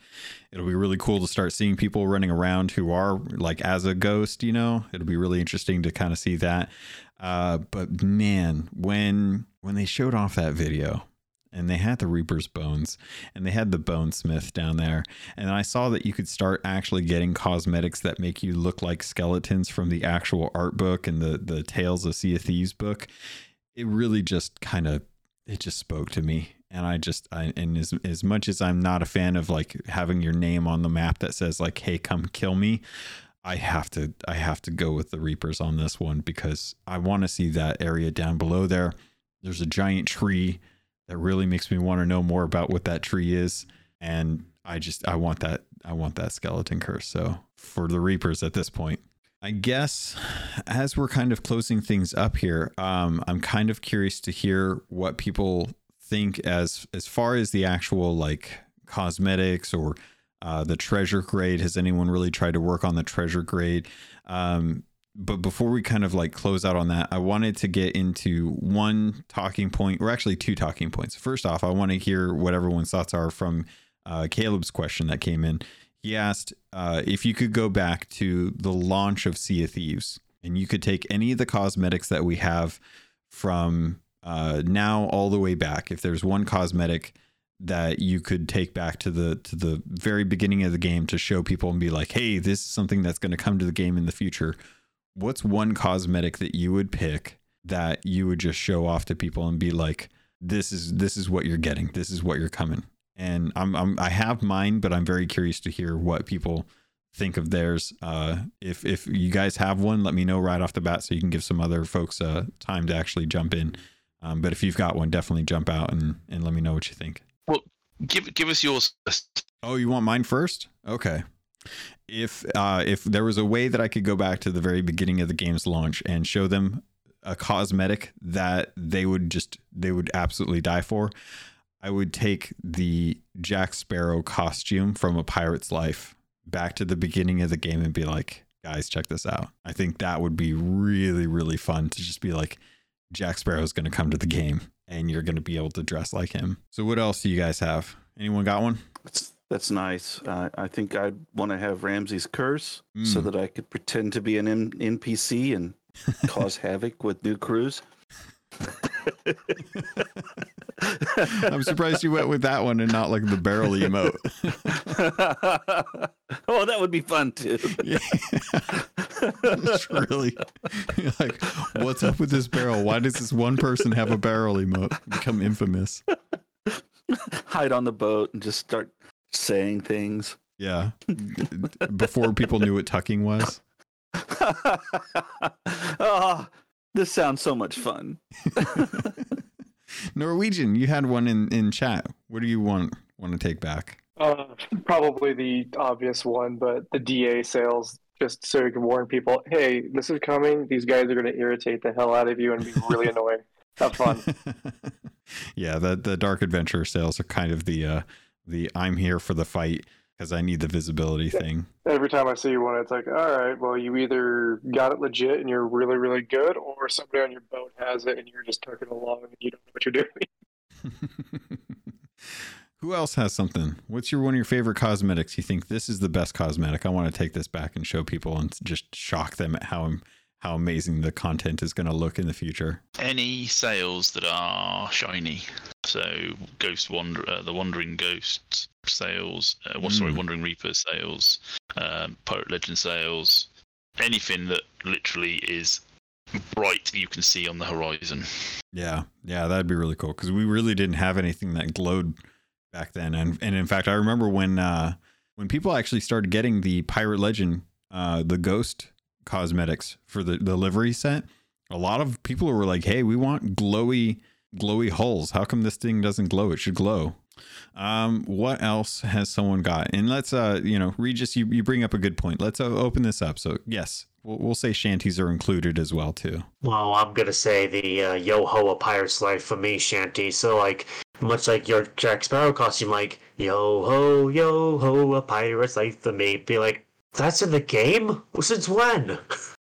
It'll be really cool to start seeing people running around who are like as a ghost, you know. It'll be really interesting to kind of see that. Uh but man, when when they showed off that video and they had the Reaper's bones and they had the Bonesmith down there. And I saw that you could start actually getting cosmetics that make you look like skeletons from the actual art book and the the Tales of Sea of Thieves book. It really just kind of it just spoke to me. And I just I and as as much as I'm not a fan of like having your name on the map that says like, hey, come kill me. I have to I have to go with the Reapers on this one because I want to see that area down below there. There's a giant tree that really makes me want to know more about what that tree is. And i just i want that i want that skeleton curse so for the reapers at this point. I guess as we're kind of closing things up here um i'm kind of curious to hear what people think as as far as the actual like cosmetics or uh, the treasure grade. Has anyone really tried to work on the treasure grade? Um but before we kind of like close out on that, I wanted to get into one talking point, or actually two talking points. First off, I want to hear what everyone's thoughts are from uh, Caleb's question that came in. He asked uh, if you could go back to the launch of Sea of Thieves and you could take any of the cosmetics that we have from uh, now all the way back. If there's one cosmetic that you could take back to the to the very beginning of the game to show people and be like, hey, this is something that's going to come to the game in the future what's one cosmetic that you would pick that you would just show off to people and be like this is this is what you're getting this is what you're coming and i'm, I'm i have mine but i'm very curious to hear what people think of theirs uh if if you guys have one let me know right off the bat so you can give some other folks uh time to actually jump in um, but if you've got one definitely jump out and and let me know what you think Well, give give us yours. Oh, you want mine first? Okay. If uh, if there was a way that I could go back to the very beginning of the game's launch and show them a cosmetic that they would just they would absolutely die for, I would take the Jack Sparrow costume from A Pirate's Life back to the beginning of the game and be like, guys, check this out. I think that would be really, really fun to just be like, Jack Sparrow's going to come to the game and you're going to be able to dress like him. So, what else do you guys have? Anyone got one? That's that's nice. Uh, I think I'd want to have Ramsey's curse so Mm. that I could pretend to be an N- NPC and *laughs* cause havoc with new crews. I'm surprised you went with that one and not like the barrel *laughs* emote. oh, that would be fun too. Yeah. *laughs* it's really like, what's up with this barrel? Why does this one person have a barrel emote become infamous? Hide on the boat and just start saying things. Yeah. *laughs* Before people knew what tucking was. oh, *laughs* this sounds so much fun. *laughs* Norwegian, you had one in, in chat. What do you want want to take back? Uh, probably the obvious one, but the DA sails, just so you can warn people, hey, this is coming. These guys are going to irritate the hell out of you and be really annoying. Have fun. yeah, the the dark adventure sails are kind of the uh the I'm here for the fight because I need the visibility thing. Every time I see one, it's like, all right, well, you either got it legit and you're really, really good, or somebody on your boat has it and you're just tucking along and you don't know what you're doing. *laughs* *laughs* Who else has something? What's your one of your favorite cosmetics? You think this is the best cosmetic? I want to take this back and show people and just shock them at how how amazing the content is going to look in the future. Any sails that are shiny, so Ghost Wander, uh, the Wandering Ghost sails, uh, well, sorry, Mm. Wandering Reaper sails, um, Pirate Legend sails, anything that literally is bright you can see on the horizon. Yeah, yeah, that'd be really cool because we really didn't have anything that glowed back then, and and in fact, I remember when uh, when people actually started getting the Pirate Legend, uh, the Ghost cosmetics for the the livery set. A lot of people were like, "Hey, we want glowy, glowy hulls. How come this thing doesn't glow? It should glow." Um, what else has someone got? And let's, uh, you know, Regis, you, you bring up a good point. Let's uh, open this up. So yes, we'll, we'll say shanties are included as well too. Well, I'm gonna say the uh, yo ho a pirate's life for me, Shanty. So like, much like your Jack Sparrow costume, like yo ho yo ho a pirate's life for me. Be like, that's in the game. Since when?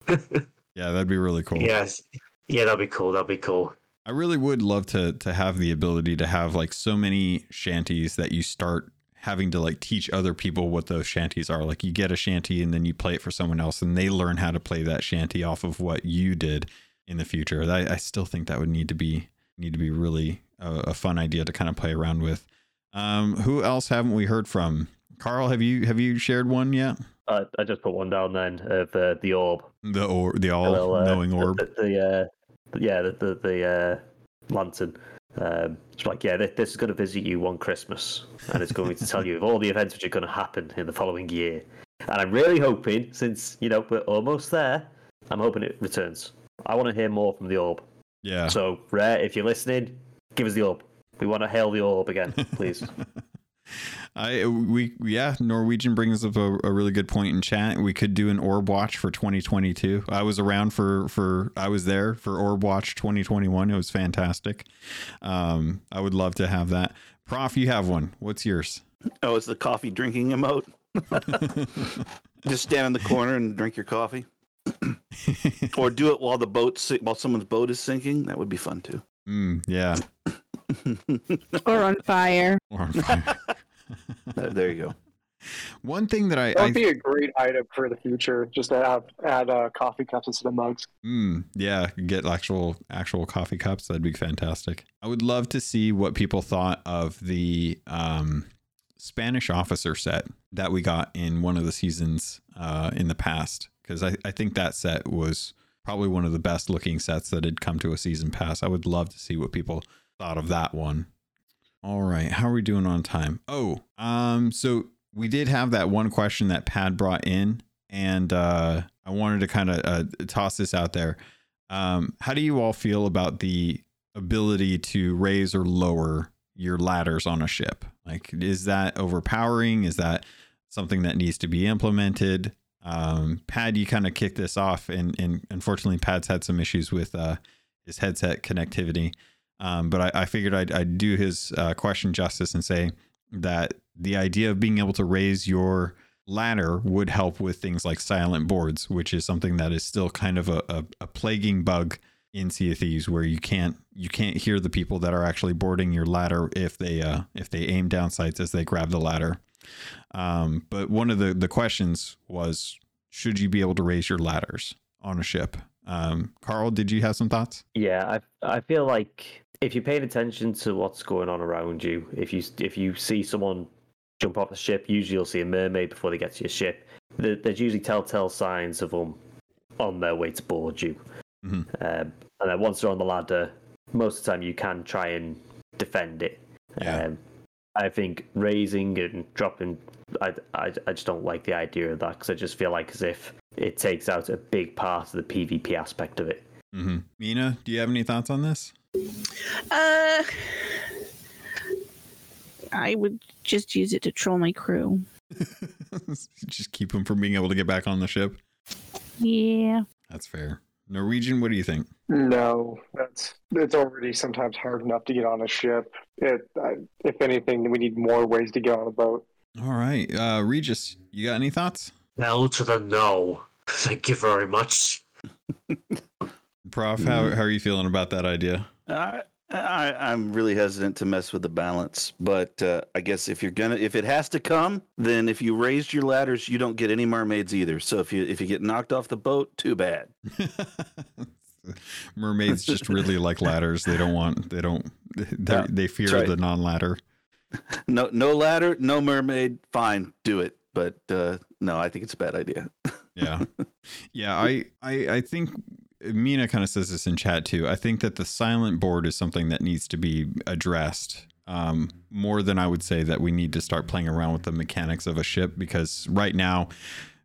*laughs* Yeah, that'd be really cool. Yes. Yeah, that'd be cool. That'd be cool. I really would love to to have the ability to have like so many shanties that you start having to like teach other people what those shanties are. Like you get a shanty and then you play it for someone else and they learn how to play that shanty off of what you did in the future. I, I still think that would need to be need to be really a, a fun idea to kind of play around with. Um, who else haven't we heard from? Carl, have you have you shared one yet? Uh, I just put one down then of uh, the orb. The orb, the all little, uh, knowing orb. The, the, uh, yeah, the the, the uh, lantern. Um, it's like, yeah, this, this is going to visit you one Christmas, and it's going to tell you of all the events which are going to happen in the following year. And I'm really hoping, since you know we're almost there, I'm hoping it returns. I want to hear more from the orb. Yeah. So, Rare, if you're listening, give us the orb. We want to hail the orb again, please. *laughs* I we yeah Norwegian brings up a, a really good point in chat. We could do an Orb Watch for 2022. I was around for for I was there for Orb Watch 2021. It was fantastic. Um, I would love to have that. Prof, you have one. What's yours? Oh, it's the coffee drinking emote. *laughs* Just stand in the corner and drink your coffee, *laughs* or do it while the boat while someone's boat is sinking. That would be fun too. Mm, yeah. Or on fire. Or on fire. *laughs* Uh, there you go. one thing that I, That would I be a great item for the future. Just to have add uh, coffee cups instead of mugs. Mm, yeah, get actual actual coffee cups. That'd be fantastic. I would love to see what people thought of the um, Spanish officer set that we got in one of the seasons uh, in the past, because I, I think that set was probably one of the best looking sets that had come to a season pass. I would love to see what people thought of that one. All right, how are we doing on time? Oh, um, so we did have that one question that Pad brought in, and uh, I wanted to kind of uh, toss this out there. Um, how do you all feel about the ability to raise or lower your ladders on a ship? Like, is that overpowering? Is that something that needs to be implemented? Um, Pad, you kind of kicked this off, and, and unfortunately, Pad's had some issues with uh, his headset connectivity. Um, but I, I figured I'd, I'd do his uh, question justice and say that the idea of being able to raise your ladder would help with things like silent boards, which is something that is still kind of a, a, a plaguing bug in Sea of Thieves, where you can't you can't hear the people that are actually boarding your ladder if they uh, if they aim down sights as they grab the ladder. Um, but one of the the questions was, should you be able to raise your ladders on a ship? Um, Carl, did you have some thoughts? Yeah, I I feel like if you're paying attention to what's going on around you, if you if you see someone jump off the ship, usually you'll see a mermaid before they get to your ship. There- There's usually telltale signs of them on their way to board you. Mhm. Um, and then once they're on the ladder, most of the time you can try and defend it. Yeah. Um, I think raising and dropping, I, I, I just don't like the idea of that because I just feel like as if it takes out a big part of the PvP aspect of it. Mm-hmm. Mina, do you have any thoughts on this? Uh, I would just use it to troll my crew. *laughs* Just keep them from being able to get back on the ship. Yeah. That's fair. Norwegian, what do you think? No, that's it's already sometimes hard enough to get on a ship. It, I, if anything, we need more ways to get on a boat. All right, uh, Regis, you got any thoughts? Hell to the no. *laughs* Thank you very much. Prof, how, how are you feeling about that idea? I, I I'm really hesitant to mess with the balance, but uh, I guess if you're gonna, if it has to come, then if you raised your ladders, you don't get any mermaids either. So if you if you get knocked off the boat, too bad. *laughs* Mermaids just really like ladders. They don't want. They don't. They Yeah, they fear right. the non-ladder. *laughs* No no ladder, no mermaid. Fine, do it. But uh, no, I think it's a bad idea. Yeah, *laughs* yeah. I I I think Mina kind of says this in chat too. I think that the silent board is something that needs to be addressed um, more than I would say that we need to start playing around with the mechanics of a ship because right now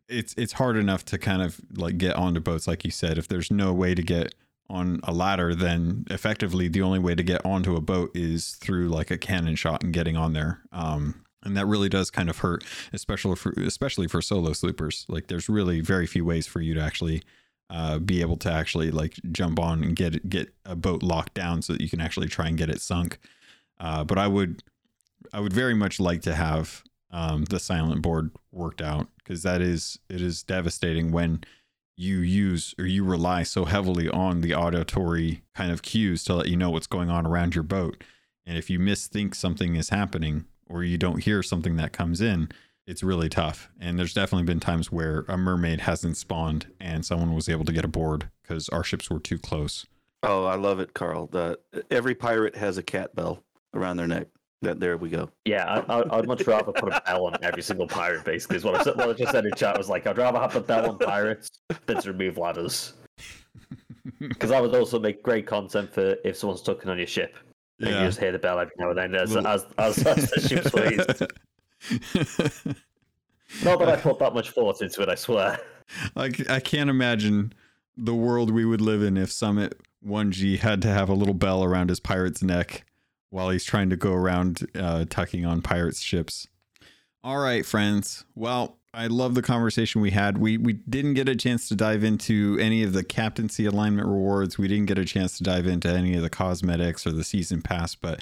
it's it's hard enough to kind of like get onto boats like you said. If there's no way to get on a ladder, then effectively the only way to get onto a boat is through like a cannon shot and getting on there. Um, and that really does kind of hurt, especially for especially for solo sloopers. Like there's really very few ways for you to actually uh, be able to actually like jump on and get get a boat locked down so that you can actually try and get it sunk. Uh, but I would I would very much like to have um, the silent board worked out because that is it is devastating when you use or you rely so heavily on the auditory kind of cues to let you know what's going on around your boat. And if you misthink something is happening or you don't hear something that comes in, it's really tough. And there's definitely been times where a mermaid hasn't spawned and someone was able to get aboard because our ships were too close. Oh, I love it, Carl. The, every pirate has a cat bell around their neck. That there we go. Yeah, I, I, I'd much rather put a bell on every single pirate, basically, is what I, said, what I just said in chat. was like, I'd rather have the bell on pirates than to remove ladders. *laughs* Because that would also make great content for if someone's tucking on your ship. And you just hear the bell every now and then as, Little- as, as, as the ship's raised. *laughs* *laughs* Not that I put that much thought into it, I swear. Like I can't imagine the world we would live in if Summit 1G had to have a little bell around his pirate's neck while he's trying to go around uh, tucking on pirates' ships. All right, friends. Well, I love the conversation we had. We we didn't get a chance to dive into any of the captaincy alignment rewards. We didn't get a chance to dive into any of the cosmetics or the season pass, but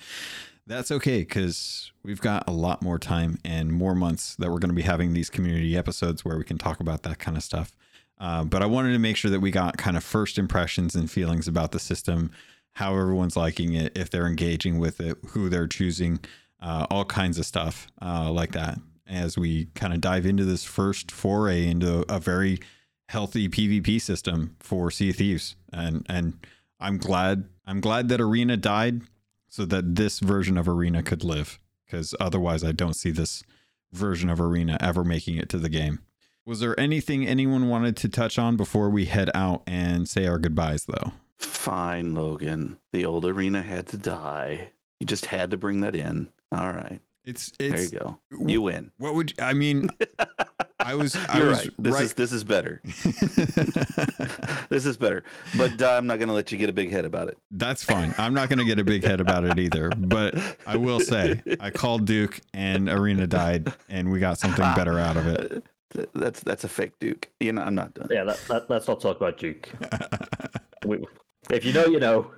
that's okay because we've got a lot more time and more months that we're going to be having these community episodes where we can talk about that kind of stuff. Uh, but I wanted to make sure that we got kind of first impressions and feelings about the system, how everyone's liking it, if they're engaging with it, who they're choosing, uh, all kinds of stuff uh, like that. As we kind of dive into this first foray into a very healthy PvP system for Sea Thieves, and and I'm glad I'm glad that Arena died so that this version of Arena could live. Because otherwise, I don't see this version of Arena ever making it to the game. Was there anything anyone wanted to touch on before we head out and say our goodbyes, though? Fine, Logan. The old arena had to die. You just had to bring that in. All right. It's There you go. You win. what would I mean? *laughs* I was I You're was right. This right. is this is better. *laughs* this is better. But uh, I'm not going to let you get a big head about it. That's fine. I'm not going to get a big head about it either. But I will say, I called Duke and Arena died, and we got something better out of it. That's that's a fake Duke. You know, I'm not done. Yeah, that, that, let's not talk about Duke. *laughs* We, if you know, you know.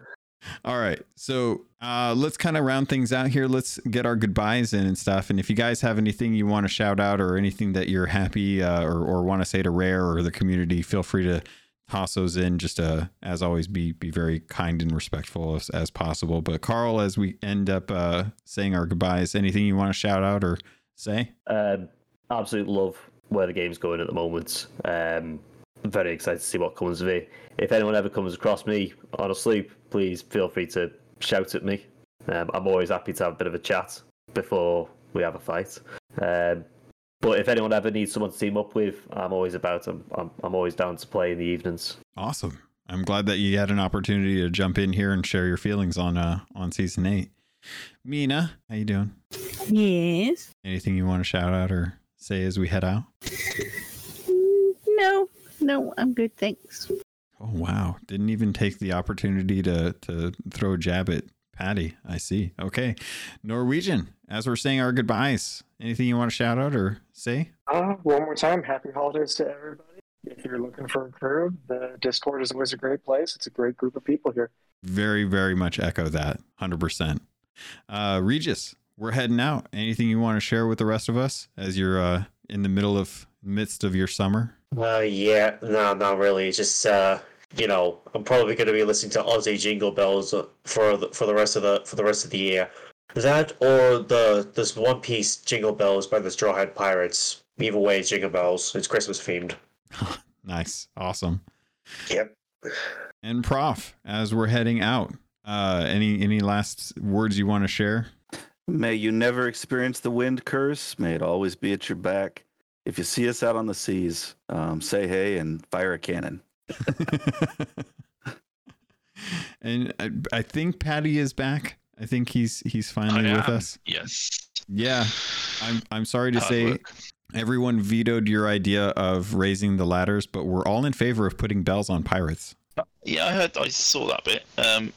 All right. So uh, let's kind of round things out here. Let's get our goodbyes in and stuff. And if you guys have anything you want to shout out or anything that you're happy uh, or, or want to say to Rare or the community, feel free to toss those in. Just uh, as always, be be very kind and respectful as, as possible. But Carl, as we end up uh, saying our goodbyes, anything you want to shout out or say? Um, absolute love where the game's going at the moment. Um, very excited to see what comes of it. If anyone ever comes across me on a sloop, please feel free to shout at me. Um, I'm always happy to have a bit of a chat before we have a fight. Um, but if anyone ever needs someone to team up with, I'm always about. I'm, I'm, I'm always down to play in the evenings. Awesome. I'm glad that you had an opportunity to jump in here and share your feelings on uh on season eight. Mina, how you doing? Yes. Anything you want to shout out or say as we head out? No, no, I'm good, thanks. Oh wow! Didn't even take the opportunity to to throw a jab at Patty. I see. Okay, Norwegian. As we're saying our goodbyes, anything you want to shout out or say? Uh, one more time, happy holidays to everybody. If you're looking for a crew, the Discord is always a great place. It's a great group of people here. Very, very much echo that. Hundred percent. Uh, Regis, we're heading out. Anything you want to share with the rest of us as you're uh, in the middle of midst of your summer? Uh, yeah, no, not really. It's just, uh, you know, I'm probably going to be listening to Aussie Jingle Bells for the, for the rest of the for the rest of the year. That or the this One Piece Jingle Bells by the Straw Hat Pirates. Either way, it's Jingle Bells. It's Christmas themed. *laughs* Nice, awesome. Yep. And Prof, as we're heading out, uh, any any last words you want to share? May you never experience the wind curse. May it always be at your back. If you see us out on the seas, um, say hey and fire a cannon. *laughs* and I, I think Patty is back. I think he's he's finally I with am. us. Yes. Yeah, I'm I'm sorry to Hard say work. everyone vetoed your idea of raising the ladders, but we're all in favor of putting bells on pirates. Yeah, I heard. I saw that bit. Um,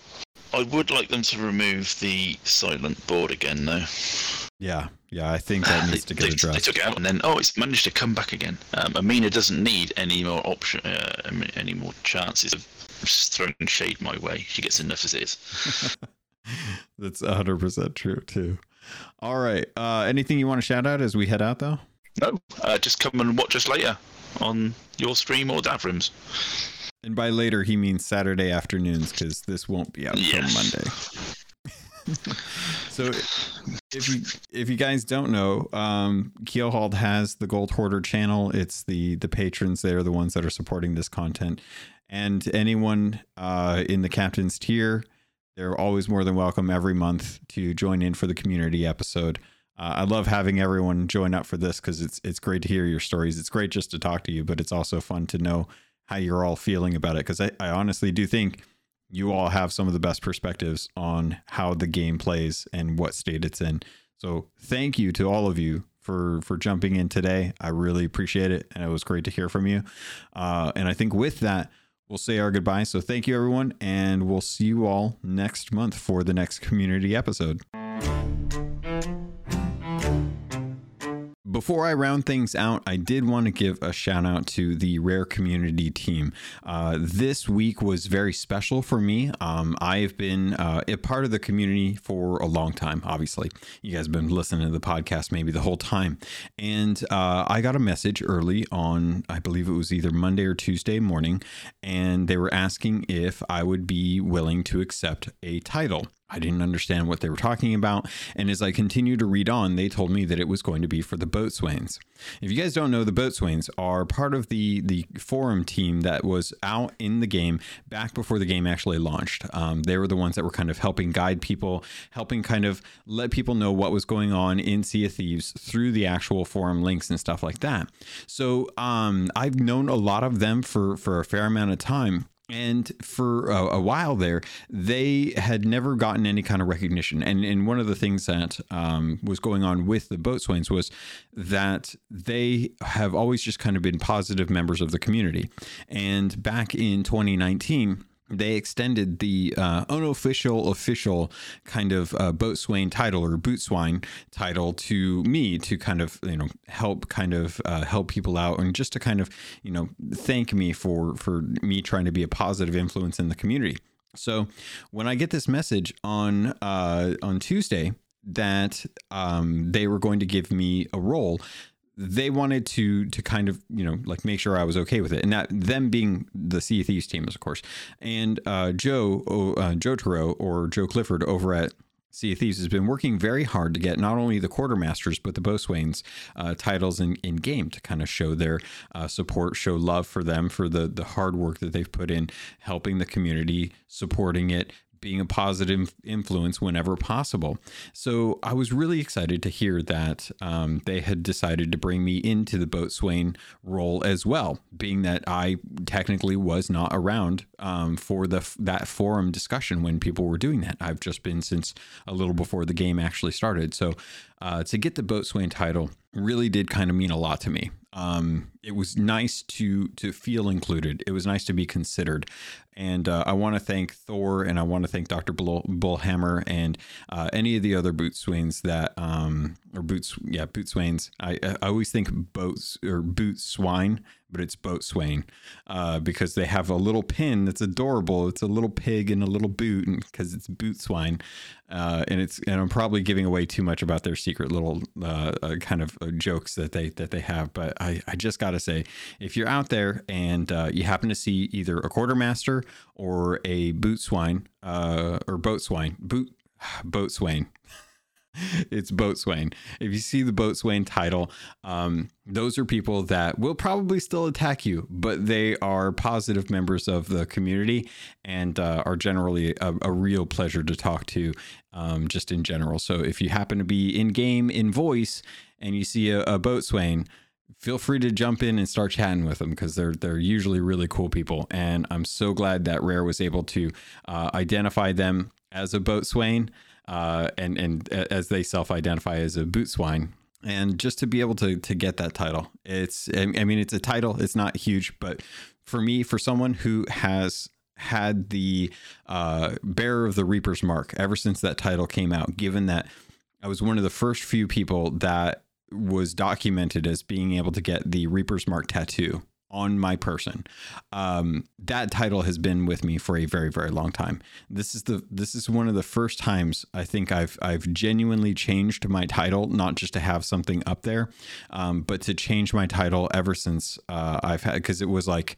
I would like them to remove the silent board again, though. Yeah, yeah, I think that *sighs* needs to they, get they- they took it out, and then oh, it's managed to come back again. Um, Amina doesn't need any more option, uh, any more chances of throwing shade my way. She gets enough as it is. *laughs* That's 100% true too. All right. Uh, anything you want to shout out as we head out though? No, uh, just come and watch us later on your stream or Davrim's. And by later, he means Saturday afternoons because this won't be out until Yes. Monday. So, if you if you guys don't know, um, Keelhauled has the Gold Hoarder channel. It's the the patrons; they are the ones that are supporting this content. And anyone uh, in the captain's tier, they're always more than welcome every month to join in for the community episode. Uh, I love having everyone join up for this because it's it's great to hear your stories. It's great just to talk to you, but it's also fun to know how you're all feeling about it because I, I honestly do think you all have some of the best perspectives on how the game plays and what state it's in. So thank you to all of you for for jumping in today. I really appreciate it, and it was great to hear from you. Uh, and I think with that, we'll say our goodbye. So thank you, everyone, and we'll see you all next month for the next community episode. Before I round things out, I did want to give a shout out to the Rare Community team. Uh, this week was very special for me. Um, I've been uh, a part of the community for a long time, obviously. You guys have been listening to the podcast maybe the whole time. And uh, I got a message early on, I believe it was either Monday or Tuesday morning, and they were asking if I would be willing to accept a title. I didn't understand what they were talking about. And as I continued to read on, they told me that it was going to be for the Boatswains. If you guys don't know, the Boatswains are part of the the forum team that was out in the game back before the game actually launched. Um, they were the ones that were kind of helping guide people, helping kind of let people know what was going on in Sea of Thieves through the actual forum links and stuff like that. So um, I've known a lot of them for for a fair amount of time. And for a, a, while there, they had never gotten any kind of recognition. And, and one of the things that um, was going on with the boatswains was that they have always just kind of been positive members of the community. And back in 2019, they extended the uh, unofficial, official kind of uh, boatswain title or bootswine title to me to kind of you know help kind of uh, help people out and just to kind of you know thank me for for me trying to be a positive influence in the community. So when I get this message on uh, on Tuesday that um, they were going to give me a role, they wanted to to kind of you know like make sure I was okay with it, and that them being the Sea of Thieves team, of course, and uh, Joe uh, Joe Turo or Joe Clifford over at Sea of Thieves has been working very hard to get not only the quartermasters but the boatswains uh, titles in, in game to kind of show their uh, support, show love for them for the the hard work that they've put in, helping the community, supporting it, being a positive influence whenever possible. So I was really excited to hear that um, they had decided to bring me into the boatswain role as well, being that I technically was not around um, for the that forum discussion when people were doing that. I've just been since a little before the game actually started. So uh, to get the boatswain title really did kind of mean a lot to me. Um, it was nice to to feel included. It was nice to be considered, and uh, I want to thank Thor and I want to thank Dr. Bull, Bullhammer and uh, any of the other boot swains that um, or boots yeah bootswains. I I always think boats or boot swine, but it's boatswain uh, because they have a little pin that's adorable. It's a little pig in a little boot because it's bootswine, uh, and it's and I'm probably giving away too much about their secret little uh, uh, kind of jokes that they that they have. But I I just got to say, if you're out there and you happen to see either a quartermaster or a boot swine uh, or boat swine, boot *sighs* boatswain. *laughs* it's boatswain. If you see the boatswain title, um, those are people that will probably still attack you, but they are positive members of the community and uh, are generally a, a, real pleasure to talk to, um, just in general. So if you happen to be in game in voice and you see a, a boatswain, feel free to jump in and start chatting with them because they're they're usually really cool people. And I'm so glad that Rare was able to uh, identify them as a boatswain, uh, and and as they self-identify as a bootswine. And just to be able to to get that title, it's I mean it's a title. It's not huge, but for me, for someone who has had the uh, bearer of the Reaper's mark ever since that title came out, given that I was one of the first few people that was documented as being able to get the Reaper's Mark tattoo on my person. Um, that title has been with me for a very, very long time. This is the this is one of the first times I think I've I've genuinely changed my title, not just to have something up there, um, but to change my title ever since uh, I've had because it was like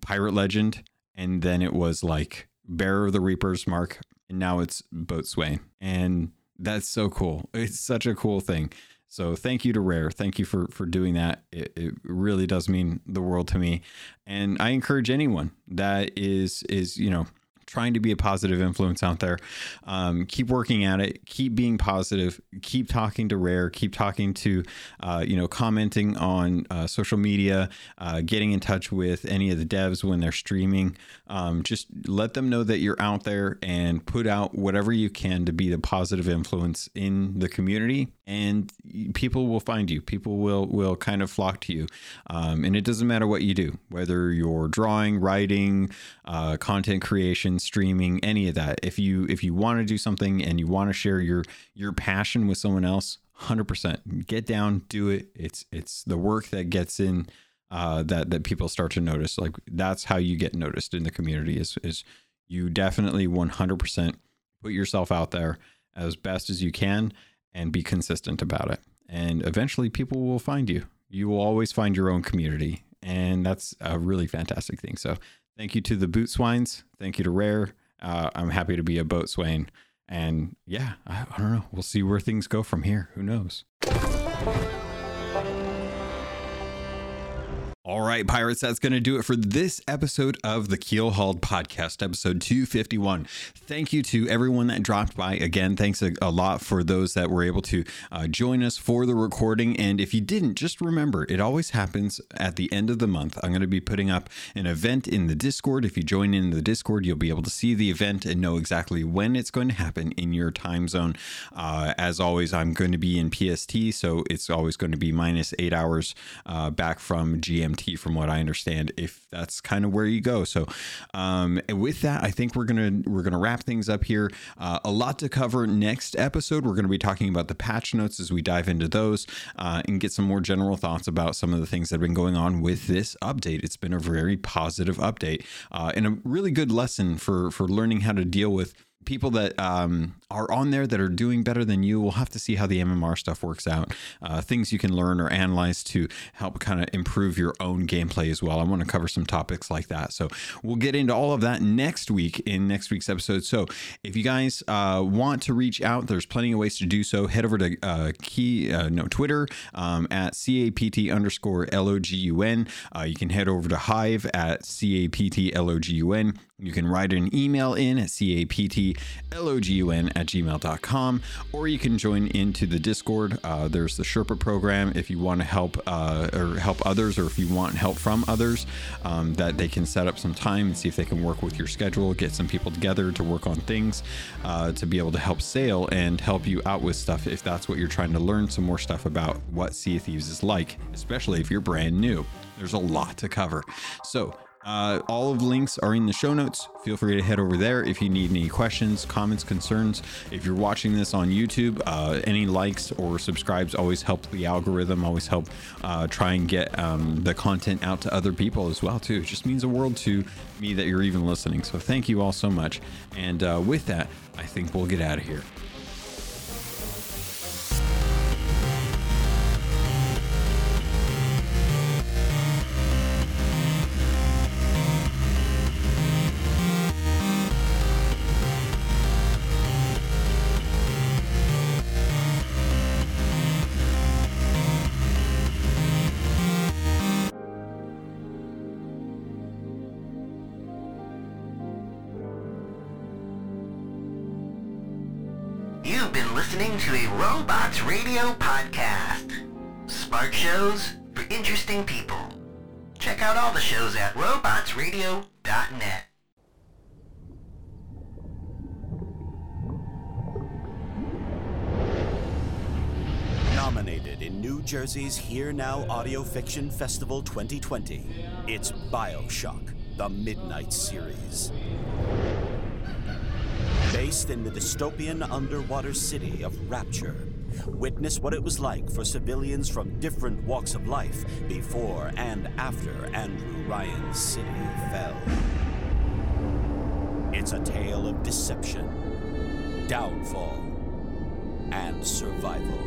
pirate legend, and then it was like bearer of the Reaper's mark, and now it's boatswain, and that's so cool. It's such a cool thing. So thank you to Rare. Thank you for for doing that. It, it, really does mean the world to me, and I encourage anyone that is is you know trying to be a positive influence out there. Um, keep working at it. Keep being positive. Keep talking to Rare. Keep talking to, uh, you know, commenting on uh, social media, uh, getting in touch with any of the devs when they're streaming. Um, just let them know that you're out there and put out whatever you can to be the positive influence in the community. And people will find you. People will will kind of flock to you. Um, and it doesn't matter what you do, whether you're drawing, writing, uh, content creation streaming, any of that. If you if you want to do something and you want to share your your passion with someone else, hundred percent, get down, do it. It's it's the work that gets in uh, that that people start to notice. Like that's how you get noticed in the community. Is is you definitely one hundred percent put yourself out there as best as you can and be consistent about it. And eventually, people will find you. You will always find your own community, and that's a really fantastic thing. So Thank you to the boot swines. Thank you to Rare. Uh, I'm happy to be a boatswain. And yeah, I, I don't know. We'll see where things go from here. Who knows? All right, pirates, that's going to do it for this episode of the Keelhauled Podcast, episode 251. Thank you to everyone that dropped by. Again, thanks a, a lot for those that were able to uh, join us for the recording. And if you didn't, just remember it always happens at the end of the month. I'm going to be putting up an event in the Discord. If you join in the Discord, you'll be able to see the event and know exactly when it's going to happen in your time zone. Uh, as always, I'm going to be in PST, so it's always going to be minus eight hours uh, back from GMT From what I understand, if that's kind of where you go. So, um, with that, I think we're gonna we're gonna wrap things up here. Uh, a lot to cover next episode. We're gonna be talking about the patch notes as we dive into those uh, and get some more general thoughts about some of the things that have been going on with this update. It's been a very positive update uh, and a really good lesson for for learning how to deal with people that um, are on there that are doing better than you. We'll have to see how the MMR stuff works out. Uh, things you can learn or analyze to help kind of improve your own gameplay as well. I want to cover some topics like that. So we'll get into all of that next week in next week's episode. So if you guys uh, want to reach out, there's plenty of ways to do so. Head over to uh, key uh, no Twitter um, at capt underscore logun. Uh, you can head over to Hive at capt logun. You can write an email in at captlogun at gmail.com, or you can join into the Discord. Uh, there's the Sherpa program if you want to help uh, or help others, or if you want help from others, um, that they can set up some time and see if they can work with your schedule, get some people together to work on things, uh, to be able to help sail and help you out with stuff if that's what you're trying to learn some more stuff about what Sea of Thieves is like, especially if you're brand new. There's a lot to cover. So, uh, all of the links are in the show notes. Feel free to head over there if you need any questions, comments, concerns. If you're watching this on YouTube, uh, any likes or subscribes always help the algorithm, always help uh, try and get um, the content out to other people as well too. It just means a world to me that you're even listening. So thank you all so much. And uh, with that, I think we'll get out of here. Shows for interesting people. Check out all the shows at robotsradio.net. Nominated in New Jersey's HEAR Now Audio Fiction Festival 2020, it's Bioshock, the Midnight Series. Based in the dystopian underwater city of Rapture, witness what it was like for civilians from different walks of life before and after Andrew Ryan's city fell. It's a tale of deception, downfall, and survival.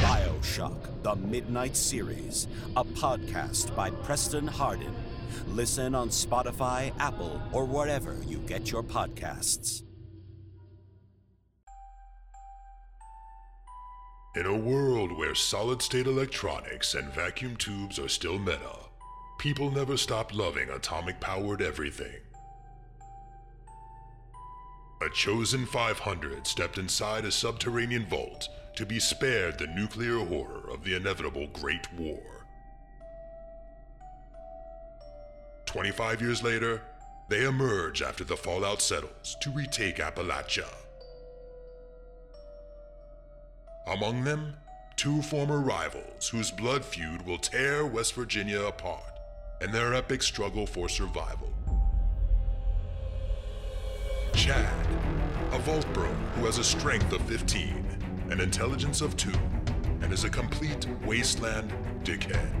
Bioshock, the Midnight Series, a podcast by Preston Hardin. Listen on Spotify, Apple, or wherever you get your podcasts. In a world where solid state electronics and vacuum tubes are still meta, people never stopped loving atomic powered everything. A chosen 500 stepped inside a subterranean vault to be spared the nuclear horror of the inevitable Great War. 25 years later, they emerge after the fallout settles to retake Appalachia. Among them, two former rivals whose blood feud will tear West Virginia apart in their epic struggle for survival. Chad, a vault bro who has a strength of 15, an intelligence of 2, and is a complete wasteland dickhead.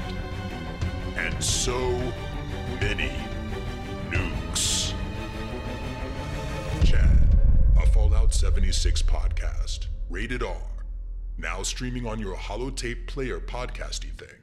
and so many nukes. Chad, a Fallout 76 podcast, rated R, now streaming on your holotape player podcasty thing.